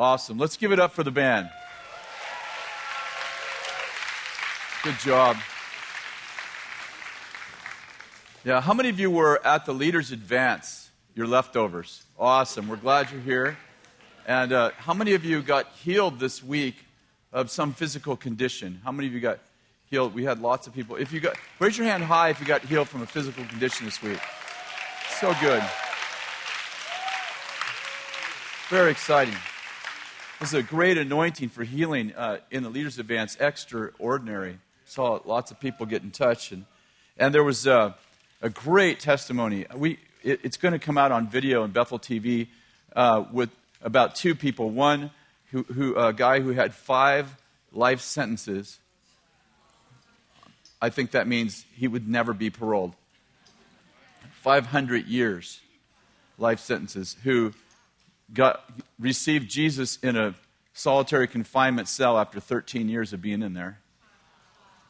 Awesome. Let's give it up for the band. Good job. Yeah, how many of you were at the Leaders Advance? Your leftovers. Awesome. We're glad you're here. And uh, how many of you got healed this week of some physical condition? How many of you got healed? We had lots of people. If you got, raise your hand high if you got healed from a physical condition this week. So good. Very exciting. This is a great anointing for healing uh, in the Leaders Advance. Extraordinary. Saw lots of people get in touch, and and there was uh, a great testimony. We it, it's going to come out on video in Bethel TV uh, with about two people. One who, who a guy who had five life sentences. I think that means he would never be paroled. 500 years life sentences who got received Jesus in a solitary confinement cell after 13 years of being in there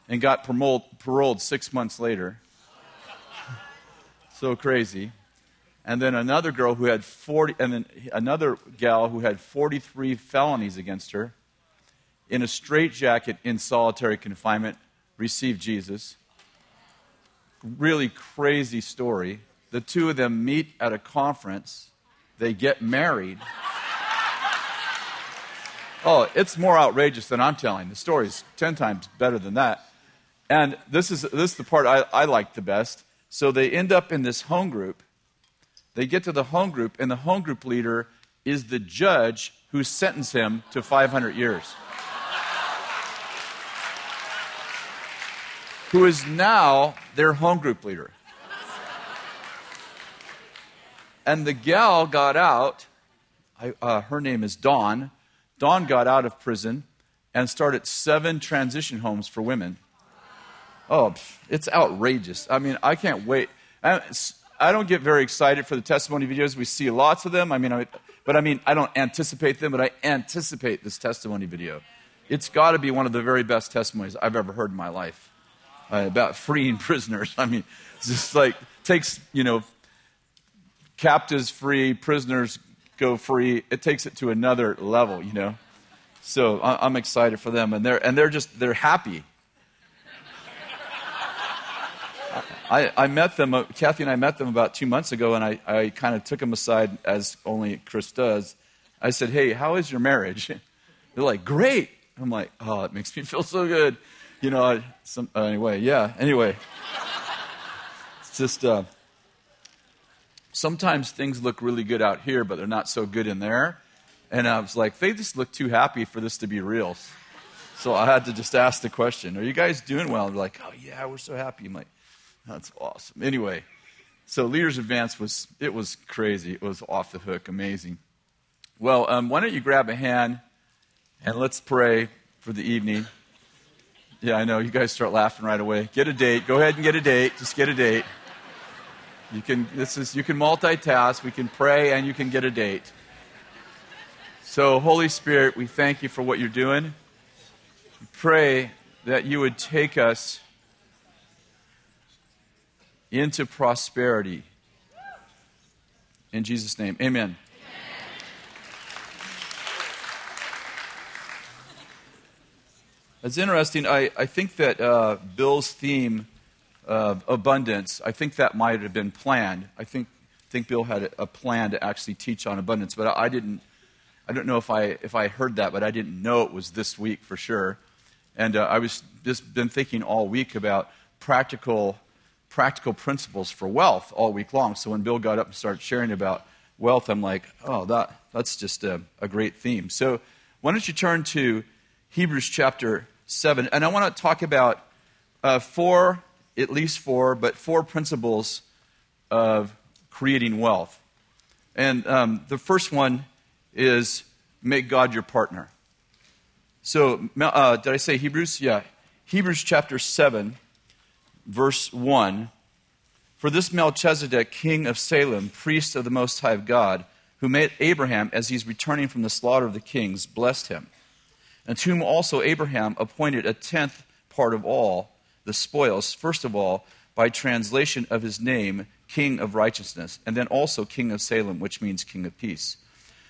and got paroled, paroled six months later. so crazy. And then another girl who had 40, and then another gal who had 43 felonies against her in a straitjacket in solitary confinement received Jesus. Really crazy story. The two of them meet at a conference they get married. Oh, it's more outrageous than I'm telling. The story's 10 times better than that. And this is, this is the part I, I like the best. So they end up in this home group. They get to the home group, and the home group leader is the judge who sentenced him to 500 years. who is now their home group leader. And the gal got out. I, uh, her name is Dawn. Dawn got out of prison and started seven transition homes for women. Oh, it's outrageous. I mean, I can't wait. I, don't get very excited for the testimony videos. We see lots of them. I mean, I, but I mean, I don't anticipate them, but I anticipate this testimony video. It's got to be one of the very best testimonies I've ever heard in my life uh, about freeing prisoners. I mean, it's just like takes you know captives free, prisoners go free. It takes it to another level, you know. So I'm excited for them, and they're and they're just they're happy. I, I met them, uh, Kathy and I met them about two months ago, and I, I kind of took them aside as only Kris does. I said, Hey, how is your marriage? They're like, Great. I'm like, Oh, it makes me feel so good. You know, I, some, anyway, yeah, anyway. It's just, uh, sometimes things look really good out here, but they're not so good in there. And I was like, they just look too happy for this to be real. So I had to just ask the question, Are you guys doing well? And they're like, Oh, yeah, we're so happy. I'm like, That's awesome. Anyway, so Leaders Advance was, it was crazy. It was off the hook, amazing. Well, um, why don't you grab a hand and let's pray for the evening. Yeah, I know. You guys start laughing right away. Get a date. Go ahead and get a date. Just get a date. You can, this is, you can multitask, we can pray, and you can get a date. So, Holy Spirit, we thank you for what you're doing. We pray that you would take us into prosperity. In Jesus' name, amen. It's interesting. I, I think that uh, Bill's theme of abundance, I think that might have been planned. I think, think Bill had a plan to actually teach on abundance, but I didn't. I don't know if I if I heard that, but I didn't know it was this week for sure. And uh, I was just been thinking all week about practical practical principles for wealth all week long. So when Bill got up and started sharing about wealth, I'm like, oh, that that's just a, a great theme. So why don't you turn to Hebrews chapter seven, and I want to talk about uh, four at least four, but four principles of creating wealth. And um, the first one is make God your partner. So, uh, did I say Hebrews? Yeah. Hebrews chapter 7, verse 1. For this Melchizedek, king of Salem, priest of the Most High God, who made Abraham, as he's returning from the slaughter of the kings, blessed him, and to whom also Abraham appointed a tenth part of all the spoils, first of all, by translation of his name, King of Righteousness, and then also King of Salem, which means King of Peace.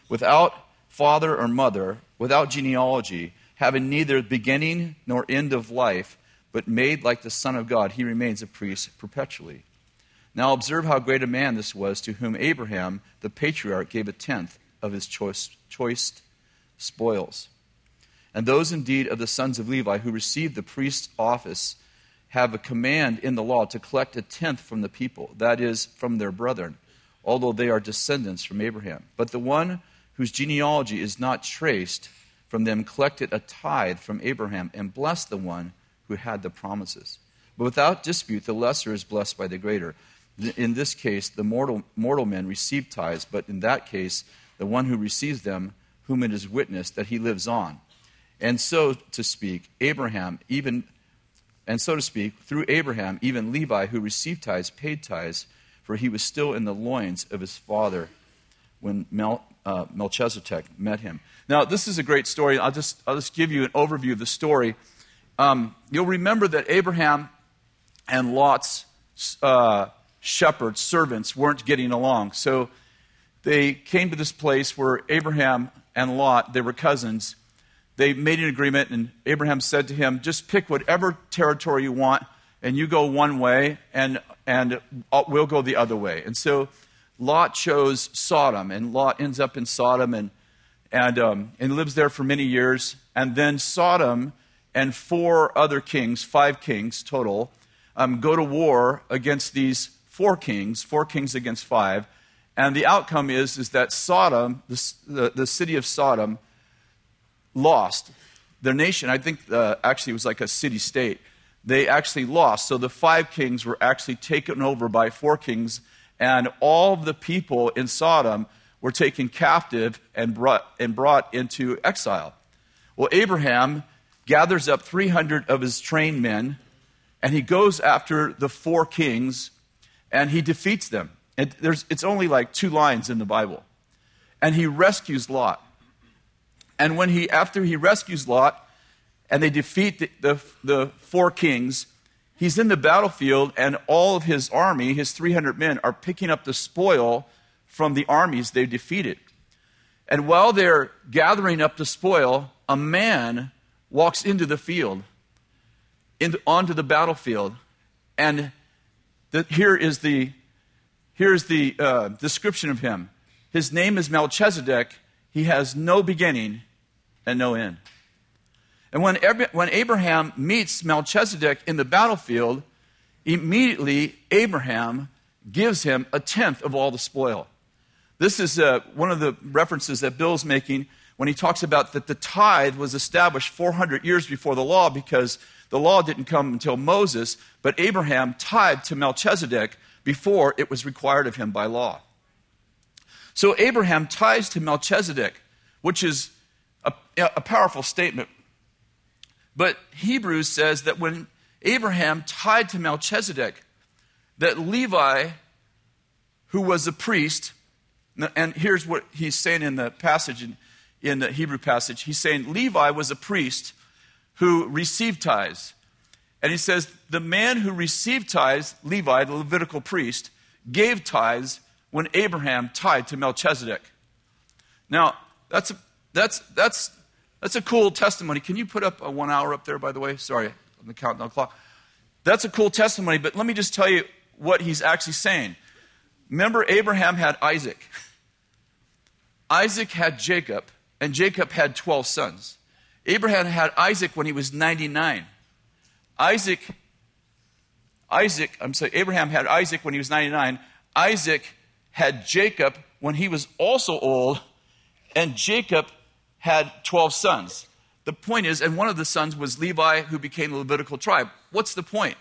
Without father or mother, without genealogy, having neither beginning nor end of life, but made like the Son of God, he remains a priest perpetually. Now observe how great a man this was to whom Abraham, the patriarch, gave a tenth of his choice, choice spoils. And those indeed of the sons of Levi who received the priest's office have a command in the law to collect a tenth from the people, that is, from their brethren, although they are descendants from Abraham. But the one whose genealogy is not traced from them collected a tithe from Abraham and blessed the one who had the promises. But without dispute, the lesser is blessed by the greater. In this case, the mortal, mortal men receive tithes, but in that case, the one who receives them, whom it is witnessed that he lives on. And so to speak, Abraham, even, and so to speak, through Abraham, even Levi, who received tithes, paid tithes, for he was still in the loins of his father when Mel, uh, Melchizedek met him. Now, this is a great story. I'll just, I'll just give you an overview of the story. Um, you'll remember that Abraham and Lot's uh, shepherds, servants, weren't getting along. So they came to this place where Abraham and Lot, they were cousins, they made an agreement, and Abraham said to him, Just pick whatever territory you want, and you go one way, and, and we'll go the other way. And so Lot chose Sodom, and Lot ends up in Sodom and, and, um, and lives there for many years. And then Sodom and four other kings, five kings total, um, go to war against these four kings, four kings against five. And the outcome is, is that Sodom, the, the, the city of Sodom, lost. Their nation, I think uh, actually it was like a city state, they actually lost. So the five kings were actually taken over by four kings, and all of the people in Sodom were taken captive and brought, and brought into exile. Well, Abraham gathers up 300 of his trained men, and he goes after the four kings, and he defeats them. And there's, it's only like two lines in the Bible. And he rescues Lot. And when he, after he rescues Lot, and they defeat the, the, the four kings, he's in the battlefield, and all of his army, his 300 men, are picking up the spoil from the armies they defeated. And while they're gathering up the spoil, a man walks into the field, into, onto the battlefield, and the, here is the Here's the uh, description of him His name is Melchizedek. He has no beginning and no end. And when, when Abraham meets Melchizedek in the battlefield, immediately Abraham gives him a tenth of all the spoil. This is uh, one of the references that Bill's making when he talks about that the tithe was established 400 years before the law because the law didn't come until Moses, but Abraham tithed to Melchizedek before it was required of him by law. So Abraham ties to Melchizedek, which is a, a powerful statement. But Hebrews says that when Abraham tied to Melchizedek, that Levi, who was a priest, and here's what he's saying in the passage, in, in the Hebrew passage. He's saying Levi was a priest who received tithes. And he says, the man who received tithes, Levi, the Levitical priest, gave tithes when Abraham tied to Melchizedek. Now, that's a, that's, that's, that's a cool testimony. Can you put up a one hour up there, by the way? Sorry, on the countdown clock. That's a cool testimony, but let me just tell you what he's actually saying. Remember, Abraham had Isaac. Isaac had Jacob, and Jacob had 12 sons. Abraham had Isaac when he was 99. Isaac, Isaac, I'm sorry, Abraham had Isaac when he was 99. Isaac had Jacob when he was also old, and Jacob had 12 sons. The point is, and one of the sons was Levi, who became the Levitical tribe. What's the point?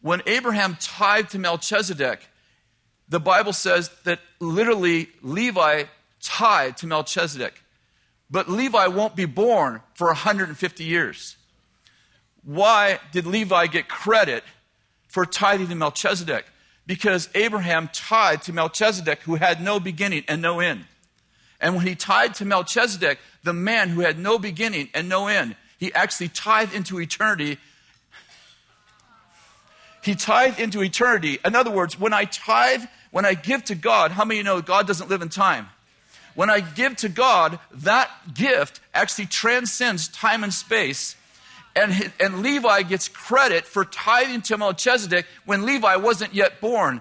When Abraham tithed to Melchizedek, the Bible says that literally Levi tithed to Melchizedek. But Levi won't be born for 150 years why did Levi get credit for tithing to Melchizedek? Because Abraham tied to Melchizedek, who had no beginning and no end. And when he tied to Melchizedek, the man who had no beginning and no end, he actually tithed into eternity. He tithed into eternity. In other words, when I tithe, when I give to God, how many know God doesn't live in time? When I give to God, that gift actually transcends time and space. And, and Levi gets credit for tithing to Melchizedek when Levi wasn't yet born.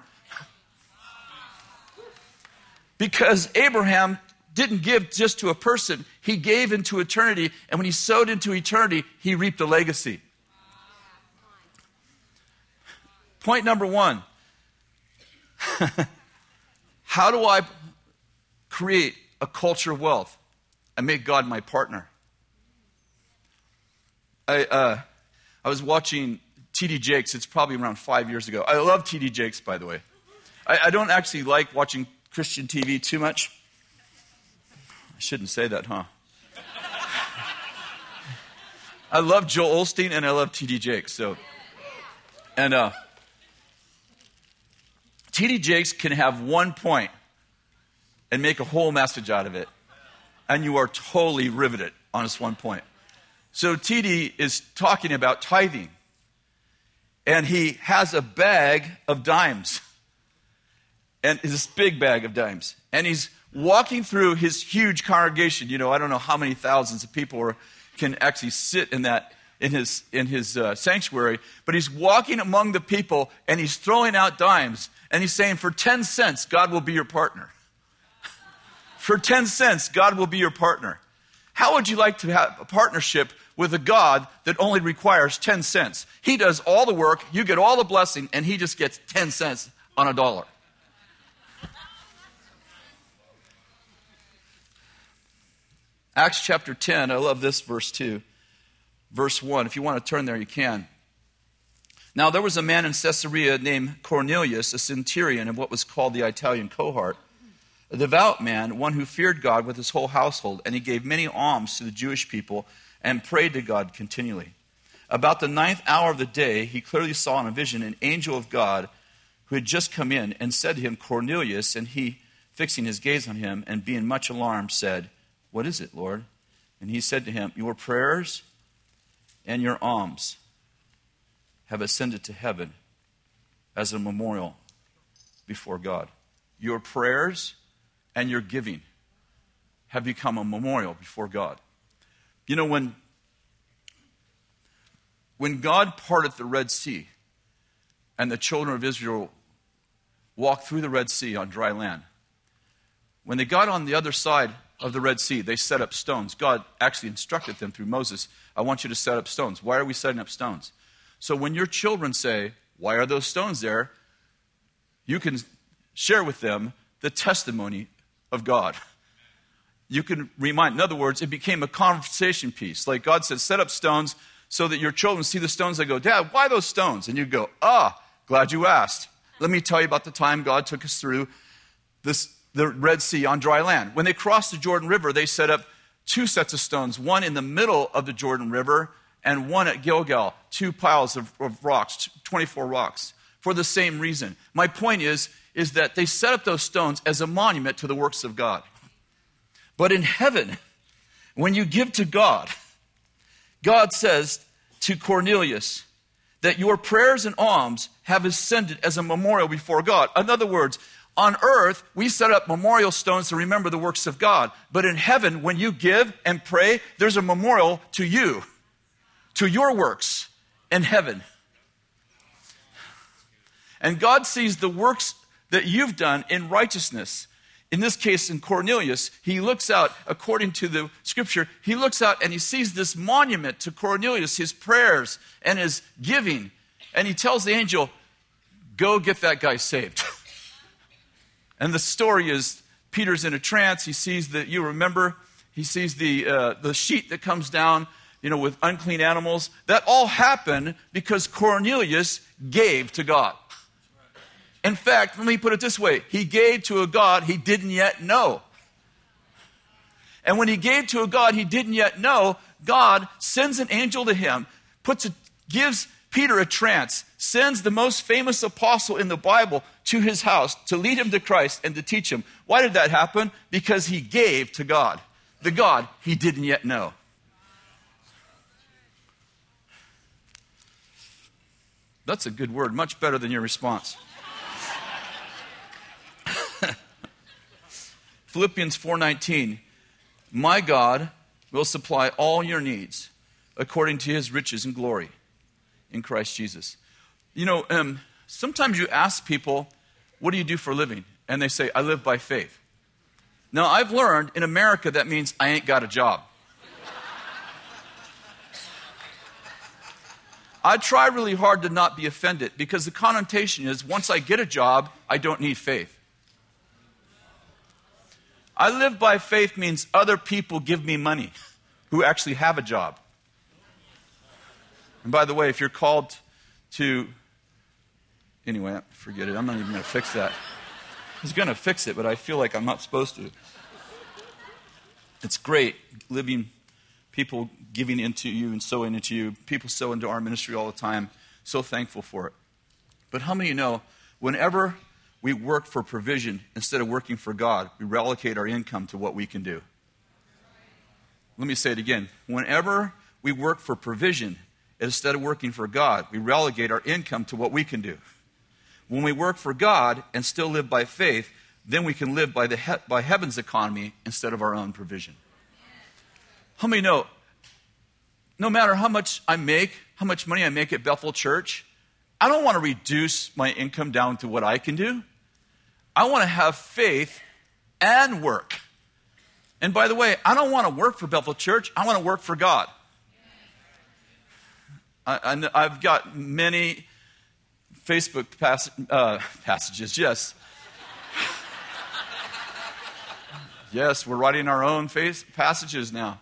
Because Abraham didn't give just to a person, he gave into eternity. And when he sowed into eternity, he reaped a legacy. Point number one How do I create a culture of wealth? I make God my partner. I, uh, I was watching T.D. Jakes. It's probably around five years ago. I love T.D. Jakes, by the way. I, I don't actually like watching Christian TV too much. I shouldn't say that, huh? I love Joel Osteen and I love T.D. Jakes. So, and uh, T.D. Jakes can have one point and make a whole message out of it, and you are totally riveted on this one point. So TD is talking about tithing, and he has a bag of dimes, and this big bag of dimes, and he's walking through his huge congregation. You know, I don't know how many thousands of people are, can actually sit in that in his in his uh, sanctuary, but he's walking among the people and he's throwing out dimes and he's saying, For 10 cents, God will be your partner. For 10 cents, God will be your partner. How would you like to have a partnership with a God that only requires 10 cents? He does all the work, you get all the blessing, and he just gets 10 cents on a dollar. Acts chapter 10, I love this verse too. Verse 1. If you want to turn there, you can. Now, there was a man in Caesarea named Cornelius, a centurion of what was called the Italian cohort, a devout man, one who feared God with his whole household, and he gave many alms to the Jewish people and prayed to God continually. About the ninth hour of the day, he clearly saw in a vision an angel of God who had just come in and said to him, Cornelius, and he, fixing his gaze on him and being much alarmed, said, What is it, Lord? And he said to him, Your prayers and your alms have ascended to heaven as a memorial before God. Your prayers and your giving have become a memorial before God. You know, when, when God parted the Red Sea and the children of Israel walked through the Red Sea on dry land, when they got on the other side of the Red Sea, they set up stones. God actually instructed them through Moses I want you to set up stones. Why are we setting up stones? So when your children say, Why are those stones there? you can share with them the testimony of God. You can remind, in other words, it became a conversation piece. Like God said, set up stones so that your children see the stones. They go, Dad, why those stones? And you go, Ah, glad you asked. Let me tell you about the time God took us through this, the Red Sea on dry land. When they crossed the Jordan River, they set up two sets of stones, one in the middle of the Jordan River and one at Gilgal, two piles of, of rocks, 24 rocks, for the same reason. My point is, is that they set up those stones as a monument to the works of God. But in heaven, when you give to God, God says to Cornelius that your prayers and alms have ascended as a memorial before God. In other words, on earth, we set up memorial stones to remember the works of God. But in heaven, when you give and pray, there's a memorial to you to your works in heaven. And God sees the works that you've done in righteousness. In this case, in Cornelius, he looks out, according to the scripture, he looks out and he sees this monument to Cornelius, his prayers and his giving. And he tells the angel, Go get that guy saved. and the story is Peter's in a trance. He sees that, you remember, he sees the, uh, the sheet that comes down you know, with unclean animals. That all happened because Cornelius gave to God. In fact, let me put it this way he gave to a God he didn't yet know. And when he gave to a God he didn't yet know, God sends an angel to him, puts a, gives Peter a trance, sends the most famous apostle in the Bible to his house to lead him to Christ and to teach him. Why did that happen? Because he gave to God, the God he didn't yet know. That's a good word, much better than your response. Philippians 4:19, "My God will supply all your needs according to his riches and glory in Christ Jesus." You know, um, sometimes you ask people, "What do you do for a living?" and they say, "I live by faith." Now, I've learned in America that means I ain't got a job. I try really hard to not be offended because the connotation is once I get a job, I don't need faith. I live by faith means other people give me money who actually have a job. And by the way, if you're called to. Anyway, forget it. I'm not even going to fix that. I was going to fix it, but I feel like I'm not supposed to. It's great living people giving into you and sowing into you. People sow into our ministry all the time. So thankful for it. But how many you know whenever we work for provision instead of working for God, we reallocate our income to what we can do? Let me say it again. Whenever we work for provision instead of working for God, we relegate our income to what we can do. When we work for God and still live by faith, then we can live by, the he- by heaven's economy instead of our own provision. How many know no matter how much I make, how much money I make at Bethel Church, I don't want to reduce my income down to what I can do. I want to have faith and work. And by the way, I don't want to work for Bethel Church, I want to work for God. I, have got many Facebook pass, uh, passages, yes. yes, we're writing our own face, passages now.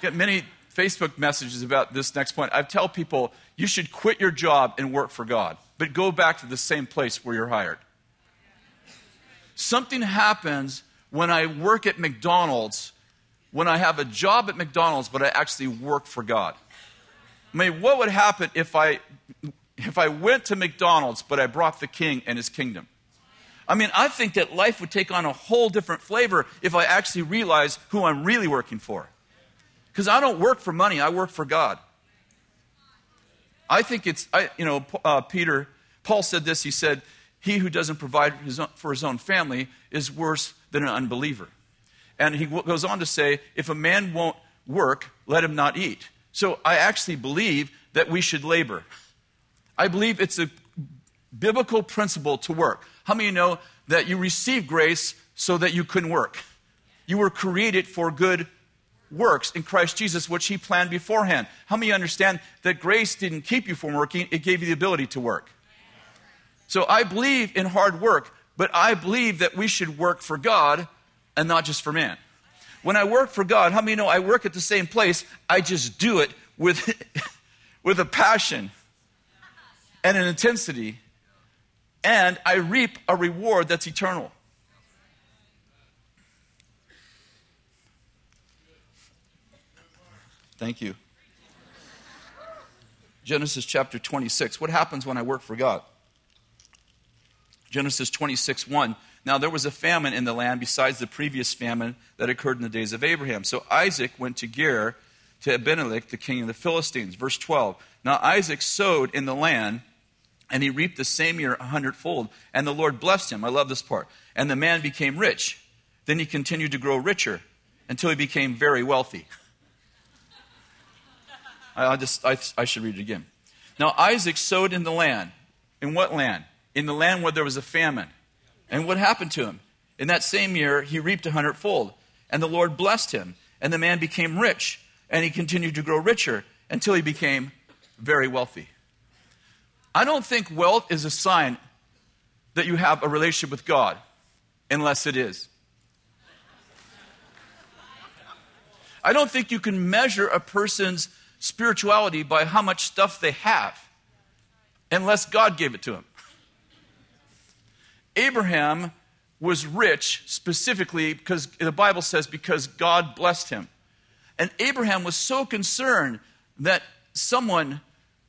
Get many Facebook messages about this next point. I tell people you should quit your job and work for God, but go back to the same place where you're hired. Something happens when I work at McDonald's, when I have a job at McDonald's, but I actually work for God. I mean, what would happen if I if I went to McDonald's but I brought the king and his kingdom? I mean, I think that life would take on a whole different flavor if I actually realize who I'm really working for. Because I don't work for money, I work for God. I think it's, I, you know, uh, Peter, Paul said this. He said, He who doesn't provide his own, for his own family is worse than an unbeliever. And he goes on to say, If a man won't work, let him not eat. So I actually believe that we should labor. I believe it's a biblical principle to work. How many know that you receive grace so that you couldn't work? You were created for good works in Christ Jesus, which He planned beforehand. How many understand that grace didn't keep you from working, it gave you the ability to work? So I believe in hard work, but I believe that we should work for God and not just for man. When I work for God, how many know I work at the same place? I just do it with, with a passion and an intensity, and I reap a reward that's eternal. Thank you. Genesis chapter 26. What happens when I work for God? Genesis 26, 1. Now there was a famine in the land besides the previous famine that occurred in the days of Abraham. So Isaac went to Gerar to Abimelech, the king of the Philistines. Verse 12. Now Isaac sowed in the land, and he reaped the same year a hundredfold. And the Lord blessed him. I love this part. And the man became rich. Then he continued to grow richer until he became very wealthy. I, just, I, I should read it again. Now, Isaac sowed in the land. In what land? In the land where there was a famine. And what happened to him? In that same year, he reaped a hundredfold. And the Lord blessed him. And the man became rich. And he continued to grow richer until he became very wealthy. I don't think wealth is a sign that you have a relationship with God, unless it is. I don't think you can measure a person's spirituality by how much stuff they have, unless God gave it to them. Abraham was rich specifically because the Bible says because God blessed him. And Abraham was so concerned that someone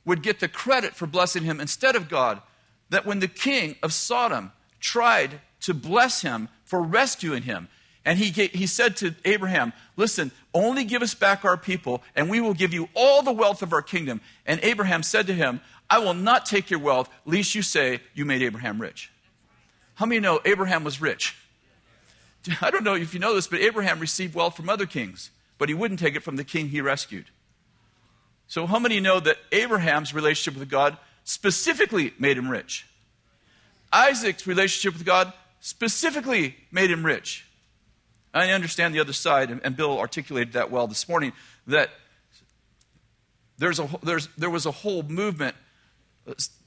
would get the credit for blessing him instead of God that when the king of Sodom tried to bless him for rescuing him, and he, he said to Abraham, Listen, only give us back our people, and we will give you all the wealth of our kingdom. And Abraham said to him, I will not take your wealth, lest you say you made Abraham rich. How many know Abraham was rich? I don't know if you know this, but Abraham received wealth from other kings, but he wouldn't take it from the king he rescued. So, how many know that Abraham's relationship with God specifically made him rich? Isaac's relationship with God specifically made him rich. I understand the other side, and Bill articulated that well this morning, that there's a, there's, there was a whole movement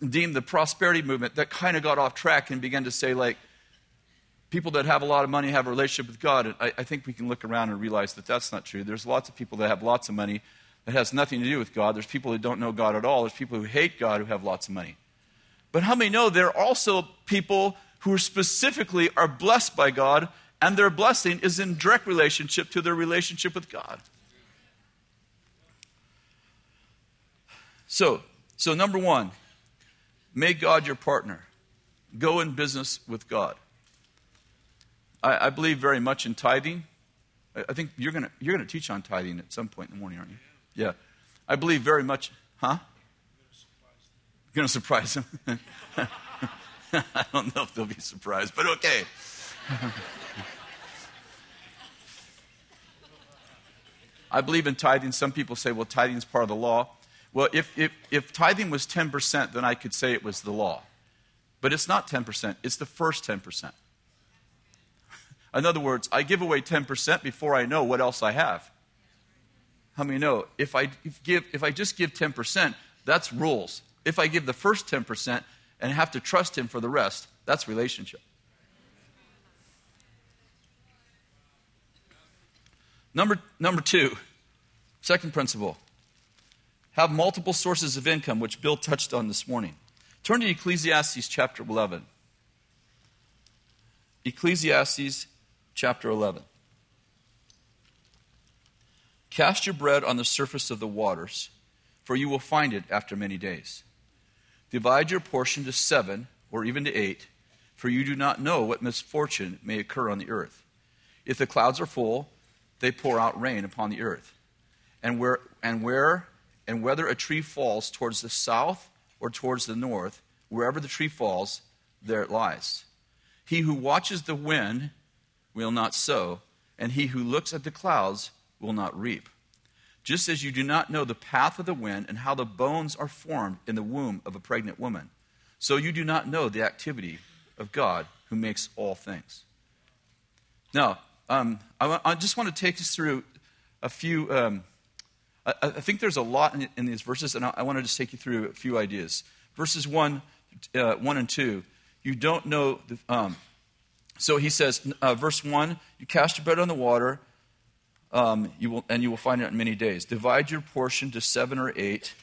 deemed the prosperity movement that kind of got off track and began to say, like, people that have a lot of money have a relationship with God. And I, I think we can look around and realize that that's not true. There's lots of people that have lots of money that has nothing to do with God. There's people who don't know God at all. There's people who hate God who have lots of money. But how many know there are also people who specifically are blessed by God, and their blessing is in direct relationship to their relationship with God? So, so number one, make God your partner. Go in business with God. I, I believe very much in tithing. I, I think you're going you're gonna teach on tithing at some point in the morning, aren't you? Yeah. I believe very much, huh? You're going to surprise them. I don't know if they'll be surprised, but okay. I believe in tithing. Some people say, well, tithing is part of the law. Well, if, if, if tithing was 10%, then I could say it was the law. But it's not 10%, it's the first 10%. In other words, I give away 10% before I know what else I have. How many know? If I, if give, if I just give 10%, that's rules. If I give the first 10% and have to trust Him for the rest, that's relationship. Number, number two, second principle have multiple sources of income, which Bill touched on this morning. Turn to Ecclesiastes chapter 11. Ecclesiastes chapter 11. Cast your bread on the surface of the waters, for you will find it after many days. Divide your portion to seven or even to eight, for you do not know what misfortune may occur on the earth. If the clouds are full, they pour out rain upon the earth. And where, and where and whether a tree falls towards the south or towards the north, wherever the tree falls, there it lies. He who watches the wind will not sow, and he who looks at the clouds will not reap. Just as you do not know the path of the wind and how the bones are formed in the womb of a pregnant woman, so you do not know the activity of God who makes all things. Now, um, I, I, just want to take us through a few. Um, I, I think there's a lot in, in these verses, and I, I want to just take you through a few ideas. Verses 1, uh, 1 and 2, you don't know. The, um, so he says, uh, verse 1, you cast your bread on the water, um, you will, and you will find it in many days. Divide your portion to seven or eight,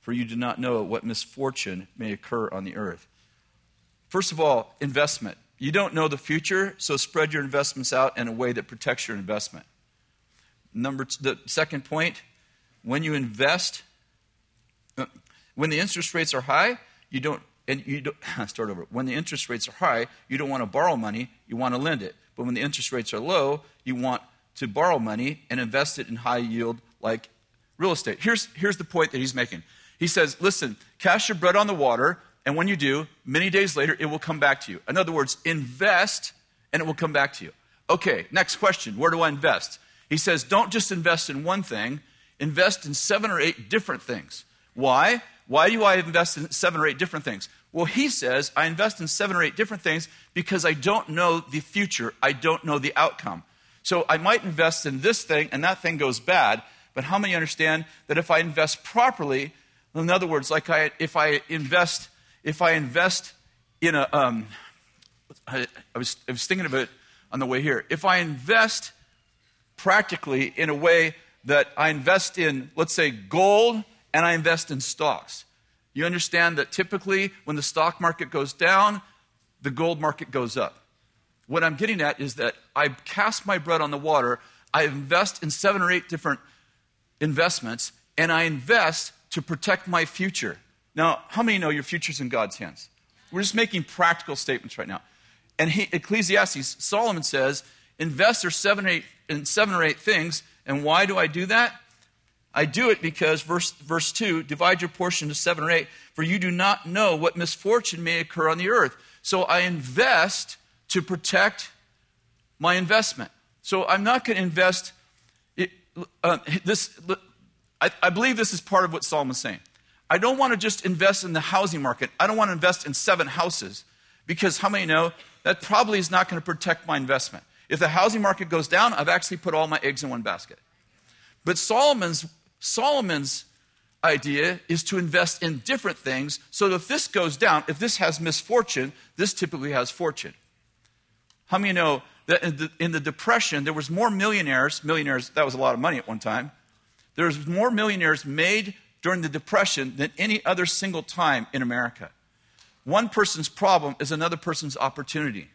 for you do not know what misfortune may occur on the earth. First of all, investment. You don't know the future, so spread your investments out in a way that protects your investment. Number the second point, when you invest, uh, when the interest rates are high, you don't and you don't start over. When the interest rates are high, you don't want to borrow money, you want to lend it. But when the interest rates are low, you want to borrow money and invest it in high yield like real estate. Here's, here's the point that he's making. He says, listen, cast your bread on the water, and when you do, many days later, it will come back to you. In other words, invest and it will come back to you. Okay, next question where do I invest? He says, don't just invest in one thing, invest in seven or eight different things. Why? Why do I invest in seven or eight different things? Well, he says, I invest in seven or eight different things because I don't know the future. I don't know the outcome. So I might invest in this thing and that thing goes bad, but how many understand that if I invest properly, in other words, like I, if I invest, if I invest in a, um, I, I, was, I was thinking of it on the way here. If I invest practically in a way that I invest in, let's say, gold and I invest in stocks. You understand that typically when the stock market goes down, the gold market goes up. What I'm getting at is that I cast my bread on the water, I invest in seven or eight different investments, and I invest to protect my future. Now, how many know your future's in God's hands? We're just making practical statements right now. And he, Ecclesiastes, Solomon says, invest or seven, eight, in seven or eight things. And why do I do that? I do it because, verse, verse 2, divide your portion to seven or eight, for you do not know what misfortune may occur on the earth. So I invest to protect my investment. So I'm not going to invest. It, uh, this, I, I believe this is part of what Solomon's saying. I don't want to just invest in the housing market. I don't want to invest in seven houses because how many know that probably is not going to protect my investment? If the housing market goes down, I've actually put all my eggs in one basket. But Solomon's, Solomon's idea is to invest in different things so that if this goes down, if this has misfortune, this typically has fortune. How many know that in the, in the Depression, there was more millionaires, millionaires, that was a lot of money at one time, there was more millionaires made during the Depression than any other single time in America. One person's problem is another person's opportunity.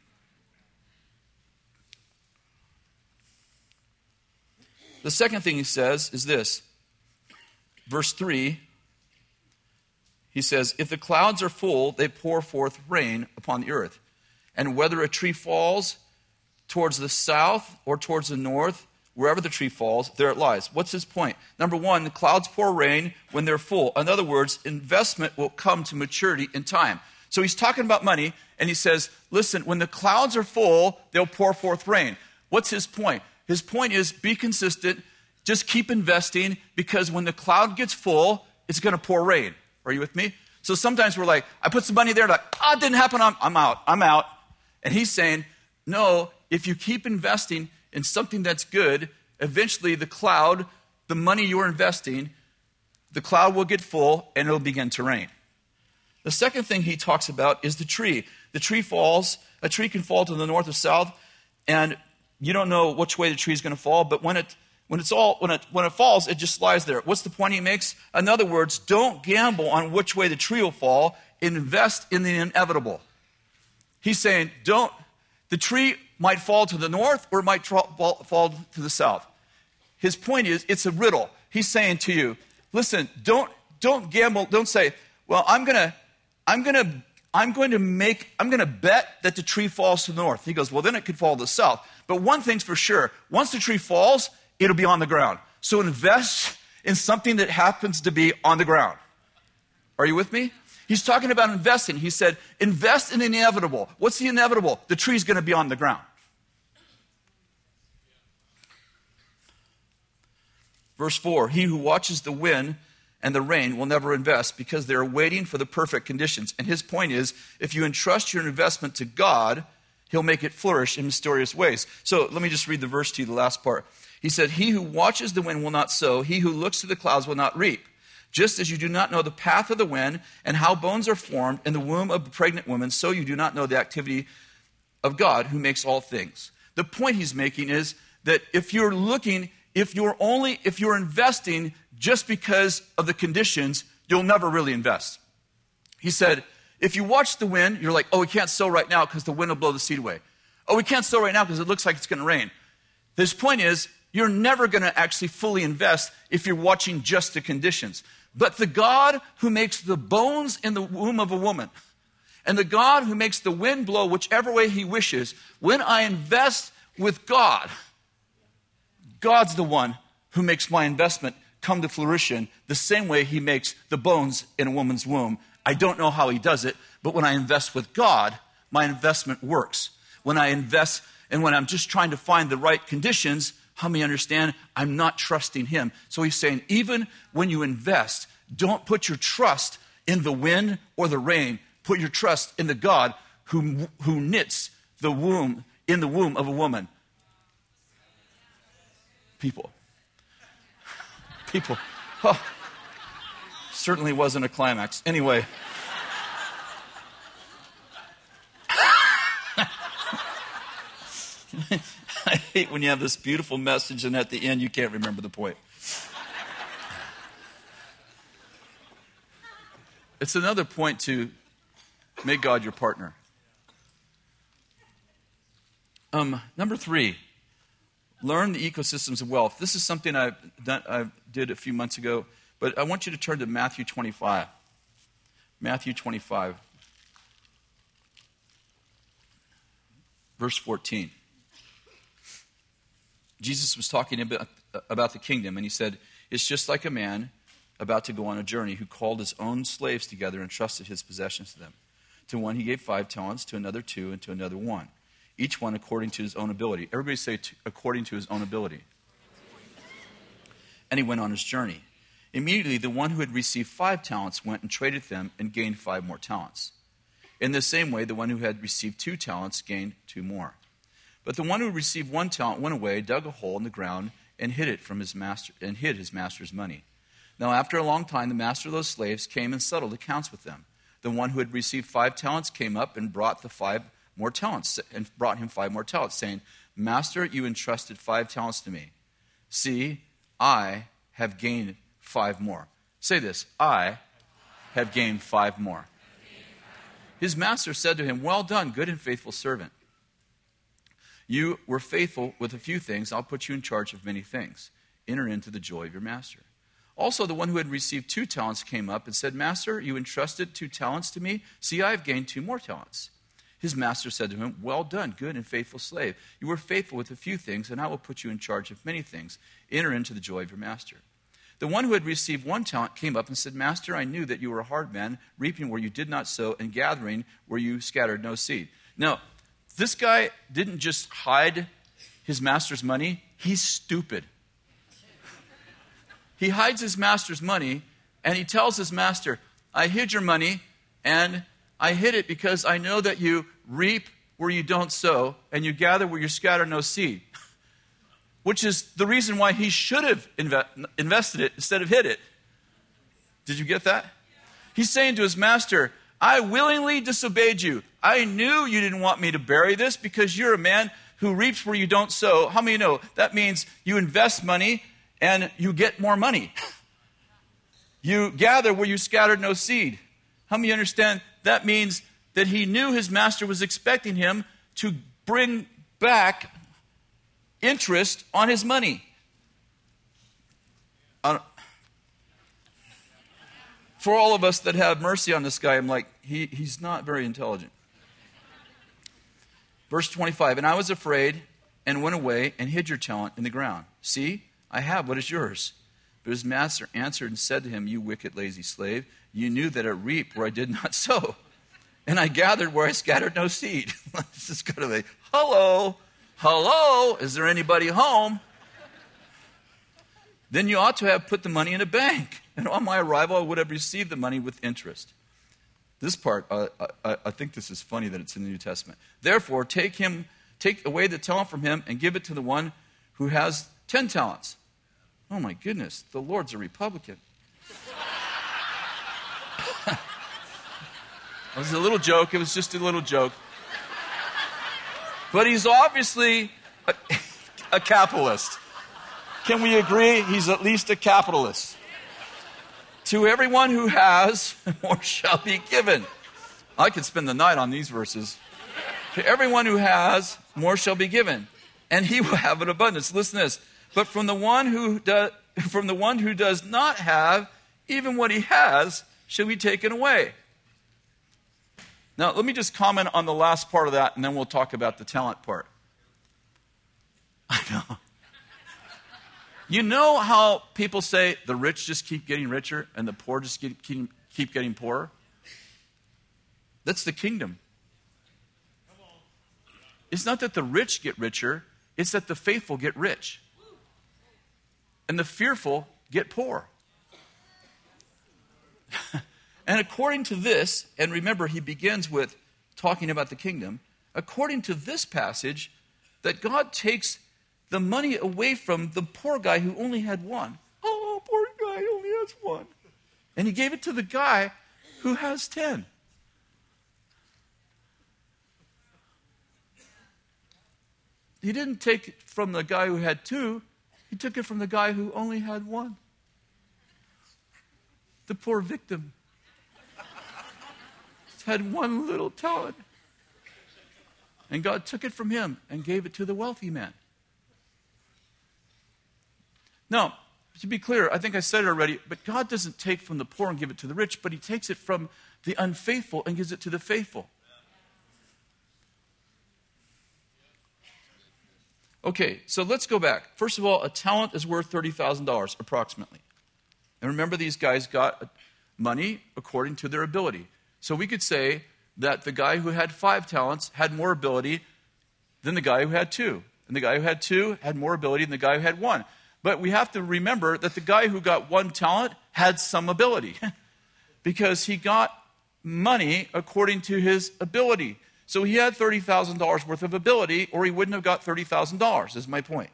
The second thing he says is this verse 3 he says, If the clouds are full, they pour forth rain upon the earth. And whether a tree falls towards the south or towards the north, wherever the tree falls, there it lies. What's his point? Number one, the clouds pour rain when they're full. In other words, investment will come to maturity in time. So he's talking about money, and he says, Listen, when the clouds are full, they'll pour forth rain. What's his point? His point is be consistent, just keep investing, because when the cloud gets full, it's going to pour rain. Are you with me? So sometimes we're like, I put some money there, like, oh, it didn't happen, I'm, I'm out, I'm out. And he's saying, no, if you keep investing in something that's good, eventually the cloud, the money you're investing, the cloud will get full and it'll begin to rain. The second thing he talks about is the tree. The tree falls, a tree can fall to the north or south, and you don't know which way the tree is going to fall, but when it when it's all when it when it falls, it just lies there. What's the point he makes? In other words, don't gamble on which way the tree will fall. Invest in the inevitable. He's saying, don't the tree might fall to the north or it might fall, fall to the south. His point is, it's a riddle. He's saying to you, listen, don't don't gamble. Don't say, well, I'm gonna I'm gonna I'm going to make, I'm going to bet that the tree falls to the north. He goes, well, then it could fall to the south. But one thing's for sure once the tree falls, it'll be on the ground. So invest in something that happens to be on the ground. Are you with me? He's talking about investing. He said, invest in the inevitable. What's the inevitable? The tree's going to be on the ground. Verse 4 He who watches the wind and the rain will never invest because they're waiting for the perfect conditions. And his point is if you entrust your investment to God, he'll make it flourish in mysterious ways. So let me just read the verse to you, the last part. He said, He who watches the wind will not sow, he who looks to the clouds will not reap. Just as you do not know the path of the wind and how bones are formed in the womb of a pregnant woman, so you do not know the activity of God who makes all things. The point he's making is that if you're looking, if you're only, if you're investing just because of the conditions, you'll never really invest. He said, if you watch the wind, you're like, oh, we can't sow right now because the wind will blow the seed away. Oh, we can't sow right now because it looks like it's going to rain. His point is, you're never going to actually fully invest if you're watching just the conditions. But the God who makes the bones in the womb of a woman, and the God who makes the wind blow whichever way he wishes, when I invest with God, God's the one who makes my investment come to fruition the same way he makes the bones in a woman's womb. I don't know how he does it, but when I invest with God, my investment works. When I invest and when I'm just trying to find the right conditions, how many understand I'm not trusting him? So he's saying, even when you invest, don't put your trust in the wind or the rain. Put your trust in the God who, who knits the womb in the womb of a woman. People people. Oh, certainly wasn't a climax. Anyway. I hate when you have this beautiful message and at the end you can't remember the point. It's another point to make God your partner. Um, number three, learn the ecosystems of wealth. This is something I've done, I did a few months ago, but I want you to turn to Matthew 25. Matthew 25, verse 14. Jesus was talking about, about the kingdom, and he said, It's just like a man about to go on a journey who called his own slaves together and trusted his possessions to them. To one he gave five talents, to another two, and to another one each one according to his own ability. Everybody say, according to his own ability. And he went on his journey. Immediately, the one who had received five talents went and traded them and gained five more talents. In the same way, the one who had received two talents gained two more. But the one who received one talent went away, dug a hole in the ground, and hid it from his master and hid his master's money. Now, after a long time, the master of those slaves came and settled accounts with them. The one who had received five talents came up and brought the five more talents, and brought him five more talents, saying, Master, you entrusted five talents to me. See, I have gained five more. Say this I have gained five more. His master said to him, Well done, good and faithful servant. You were faithful with a few things, I'll put you in charge of many things. Enter into the joy of your master. Also, the one who had received two talents came up and said, Master, you entrusted two talents to me. See, I have gained two more talents. His master said to him, Well done, good and faithful slave. You were faithful with a few things, and I will put you in charge of many things. Enter into the joy of your master. The one who had received one talent came up and said, Master, I knew that you were a hard man, reaping where you did not sow, and gathering where you scattered no seed. Now, this guy didn't just hide his master's money, he's stupid. He hides his master's money and he tells his master, I hid your money and I hid it because I know that you reap where you don't sow and you gather where you scatter no seed. Which is the reason why he should have inve- invested it instead of hid it. Did you get that? He's saying to his master, I willingly disobeyed you. I knew you didn't want me to bury this because you're a man who reaps where you don't sow. How many know that means you invest money and you get more money. You gather where you scattered no seed. How many understand that means that he knew his master was expecting him to bring back interest on his money? Uh, for all of us that have mercy on this guy, I'm like, he, he's not very intelligent. Verse 25 And I was afraid and went away and hid your talent in the ground. See, I have what is yours. But his master answered and said to him, You wicked, lazy slave, you knew that I reap where I did not sow, and I gathered where I scattered no seed. this is kind of a hello, hello, is there anybody home? Then you ought to have put the money in a bank, and on my arrival I would have received the money with interest. This part, I, I think this is funny that it's in the New Testament. Therefore, take him, take away the talent from him, and give it to the one who has ten talents. Oh my goodness, the Lord's a Republican. it was a little joke. It was just a little joke. But he's obviously a, a capitalist. Can we agree? He's at least a capitalist. To everyone who has, more shall be given. I could spend the night on these verses. To everyone who has, more shall be given, and he will have an abundance. Listen to this. But from the one who does, from the one who does not have, even what he has shall be taken away. Now, let me just comment on the last part of that, and then we'll talk about the talent part. I know. You know how people say the rich just keep getting richer and the poor just keep, keep, keep getting poorer? That's the kingdom. It's not that the rich get richer, it's that the faithful get rich and the fearful get poor. and according to this, and remember, he begins with talking about the kingdom. According to this passage, that God takes the money away from the poor guy who only had one. Oh, poor guy only has one. And he gave it to the guy who has ten. He didn't take it from the guy who had two, he took it from the guy who only had one. The poor victim had one little talent. And God took it from him and gave it to the wealthy man. Now, to be clear, I think I said it already, but God doesn't take from the poor and give it to the rich, but He takes it from the unfaithful and gives it to the faithful. Okay, so let's go back. First of all, a talent is worth $30,000 approximately. And remember, these guys got money according to their ability. So we could say that the guy who had five talents had more ability than the guy who had two. And the guy who had two had more ability than the guy who had one. But we have to remember that the guy who got one talent had some ability because he got money according to his ability. So he had $30,000 worth of ability, or he wouldn't have got $30,000, is my point.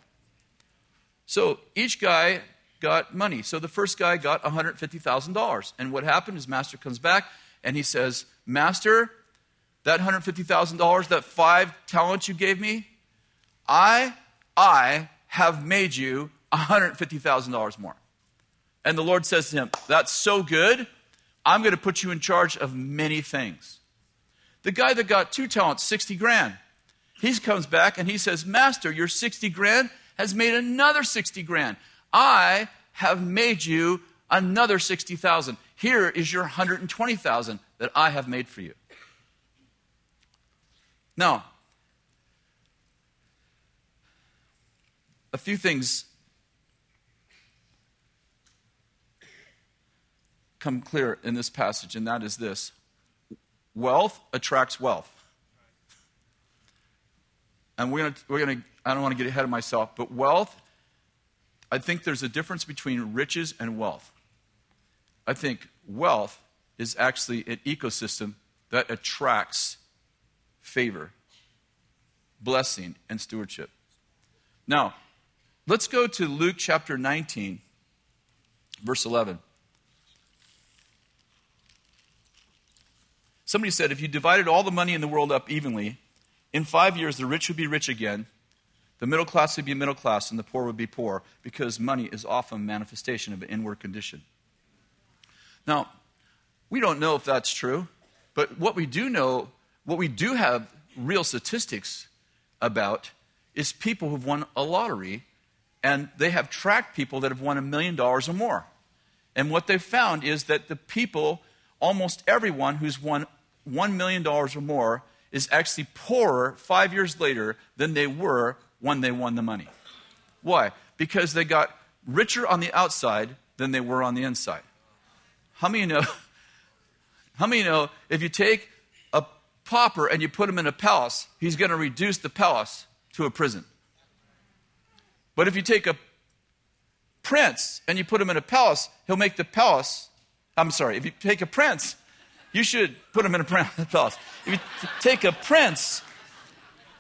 So each guy got money. So the first guy got $150,000. And what happened His Master comes back and he says, Master, that $150,000, that five talents you gave me, I, I have made you $150,000 more. And the Lord says to him, That's so good. I'm going to put you in charge of many things. The guy that got two talents, 60 grand, he comes back and he says, Master, your 60 grand has made another 60 grand. I have made you another 60,000. Here is your 120,000 that I have made for you. Now, a few things come clear in this passage, and that is this wealth attracts wealth. And we're going we're gonna, I don't want to get ahead of myself, but wealth, I think there's a difference between riches and wealth. I think wealth is actually an ecosystem that attracts favor, blessing, and stewardship. Now, let's go to Luke chapter 19, verse 11. Somebody said if you divided all the money in the world up evenly, in five years the rich would be rich again, the middle class would be middle class, and the poor would be poor, because money is often a manifestation of an inward condition. Now, we don't know if that's true, but what we do know, what we do have real statistics about, is people who've won a lottery, and they have tracked people that have won a million dollars or more. And what they've found is that the people, almost everyone who's won $1 million or more is actually poorer five years later than they were when they won the money. Why? Because they got richer on the outside than they were on the inside. How many know? How many know if you take a pauper and you put him in a palace, he's going to reduce the palace to a prison? But if you take a prince and you put him in a palace, he'll make the palace. I'm sorry, if you take a prince you should put him in a palace. If you take a prince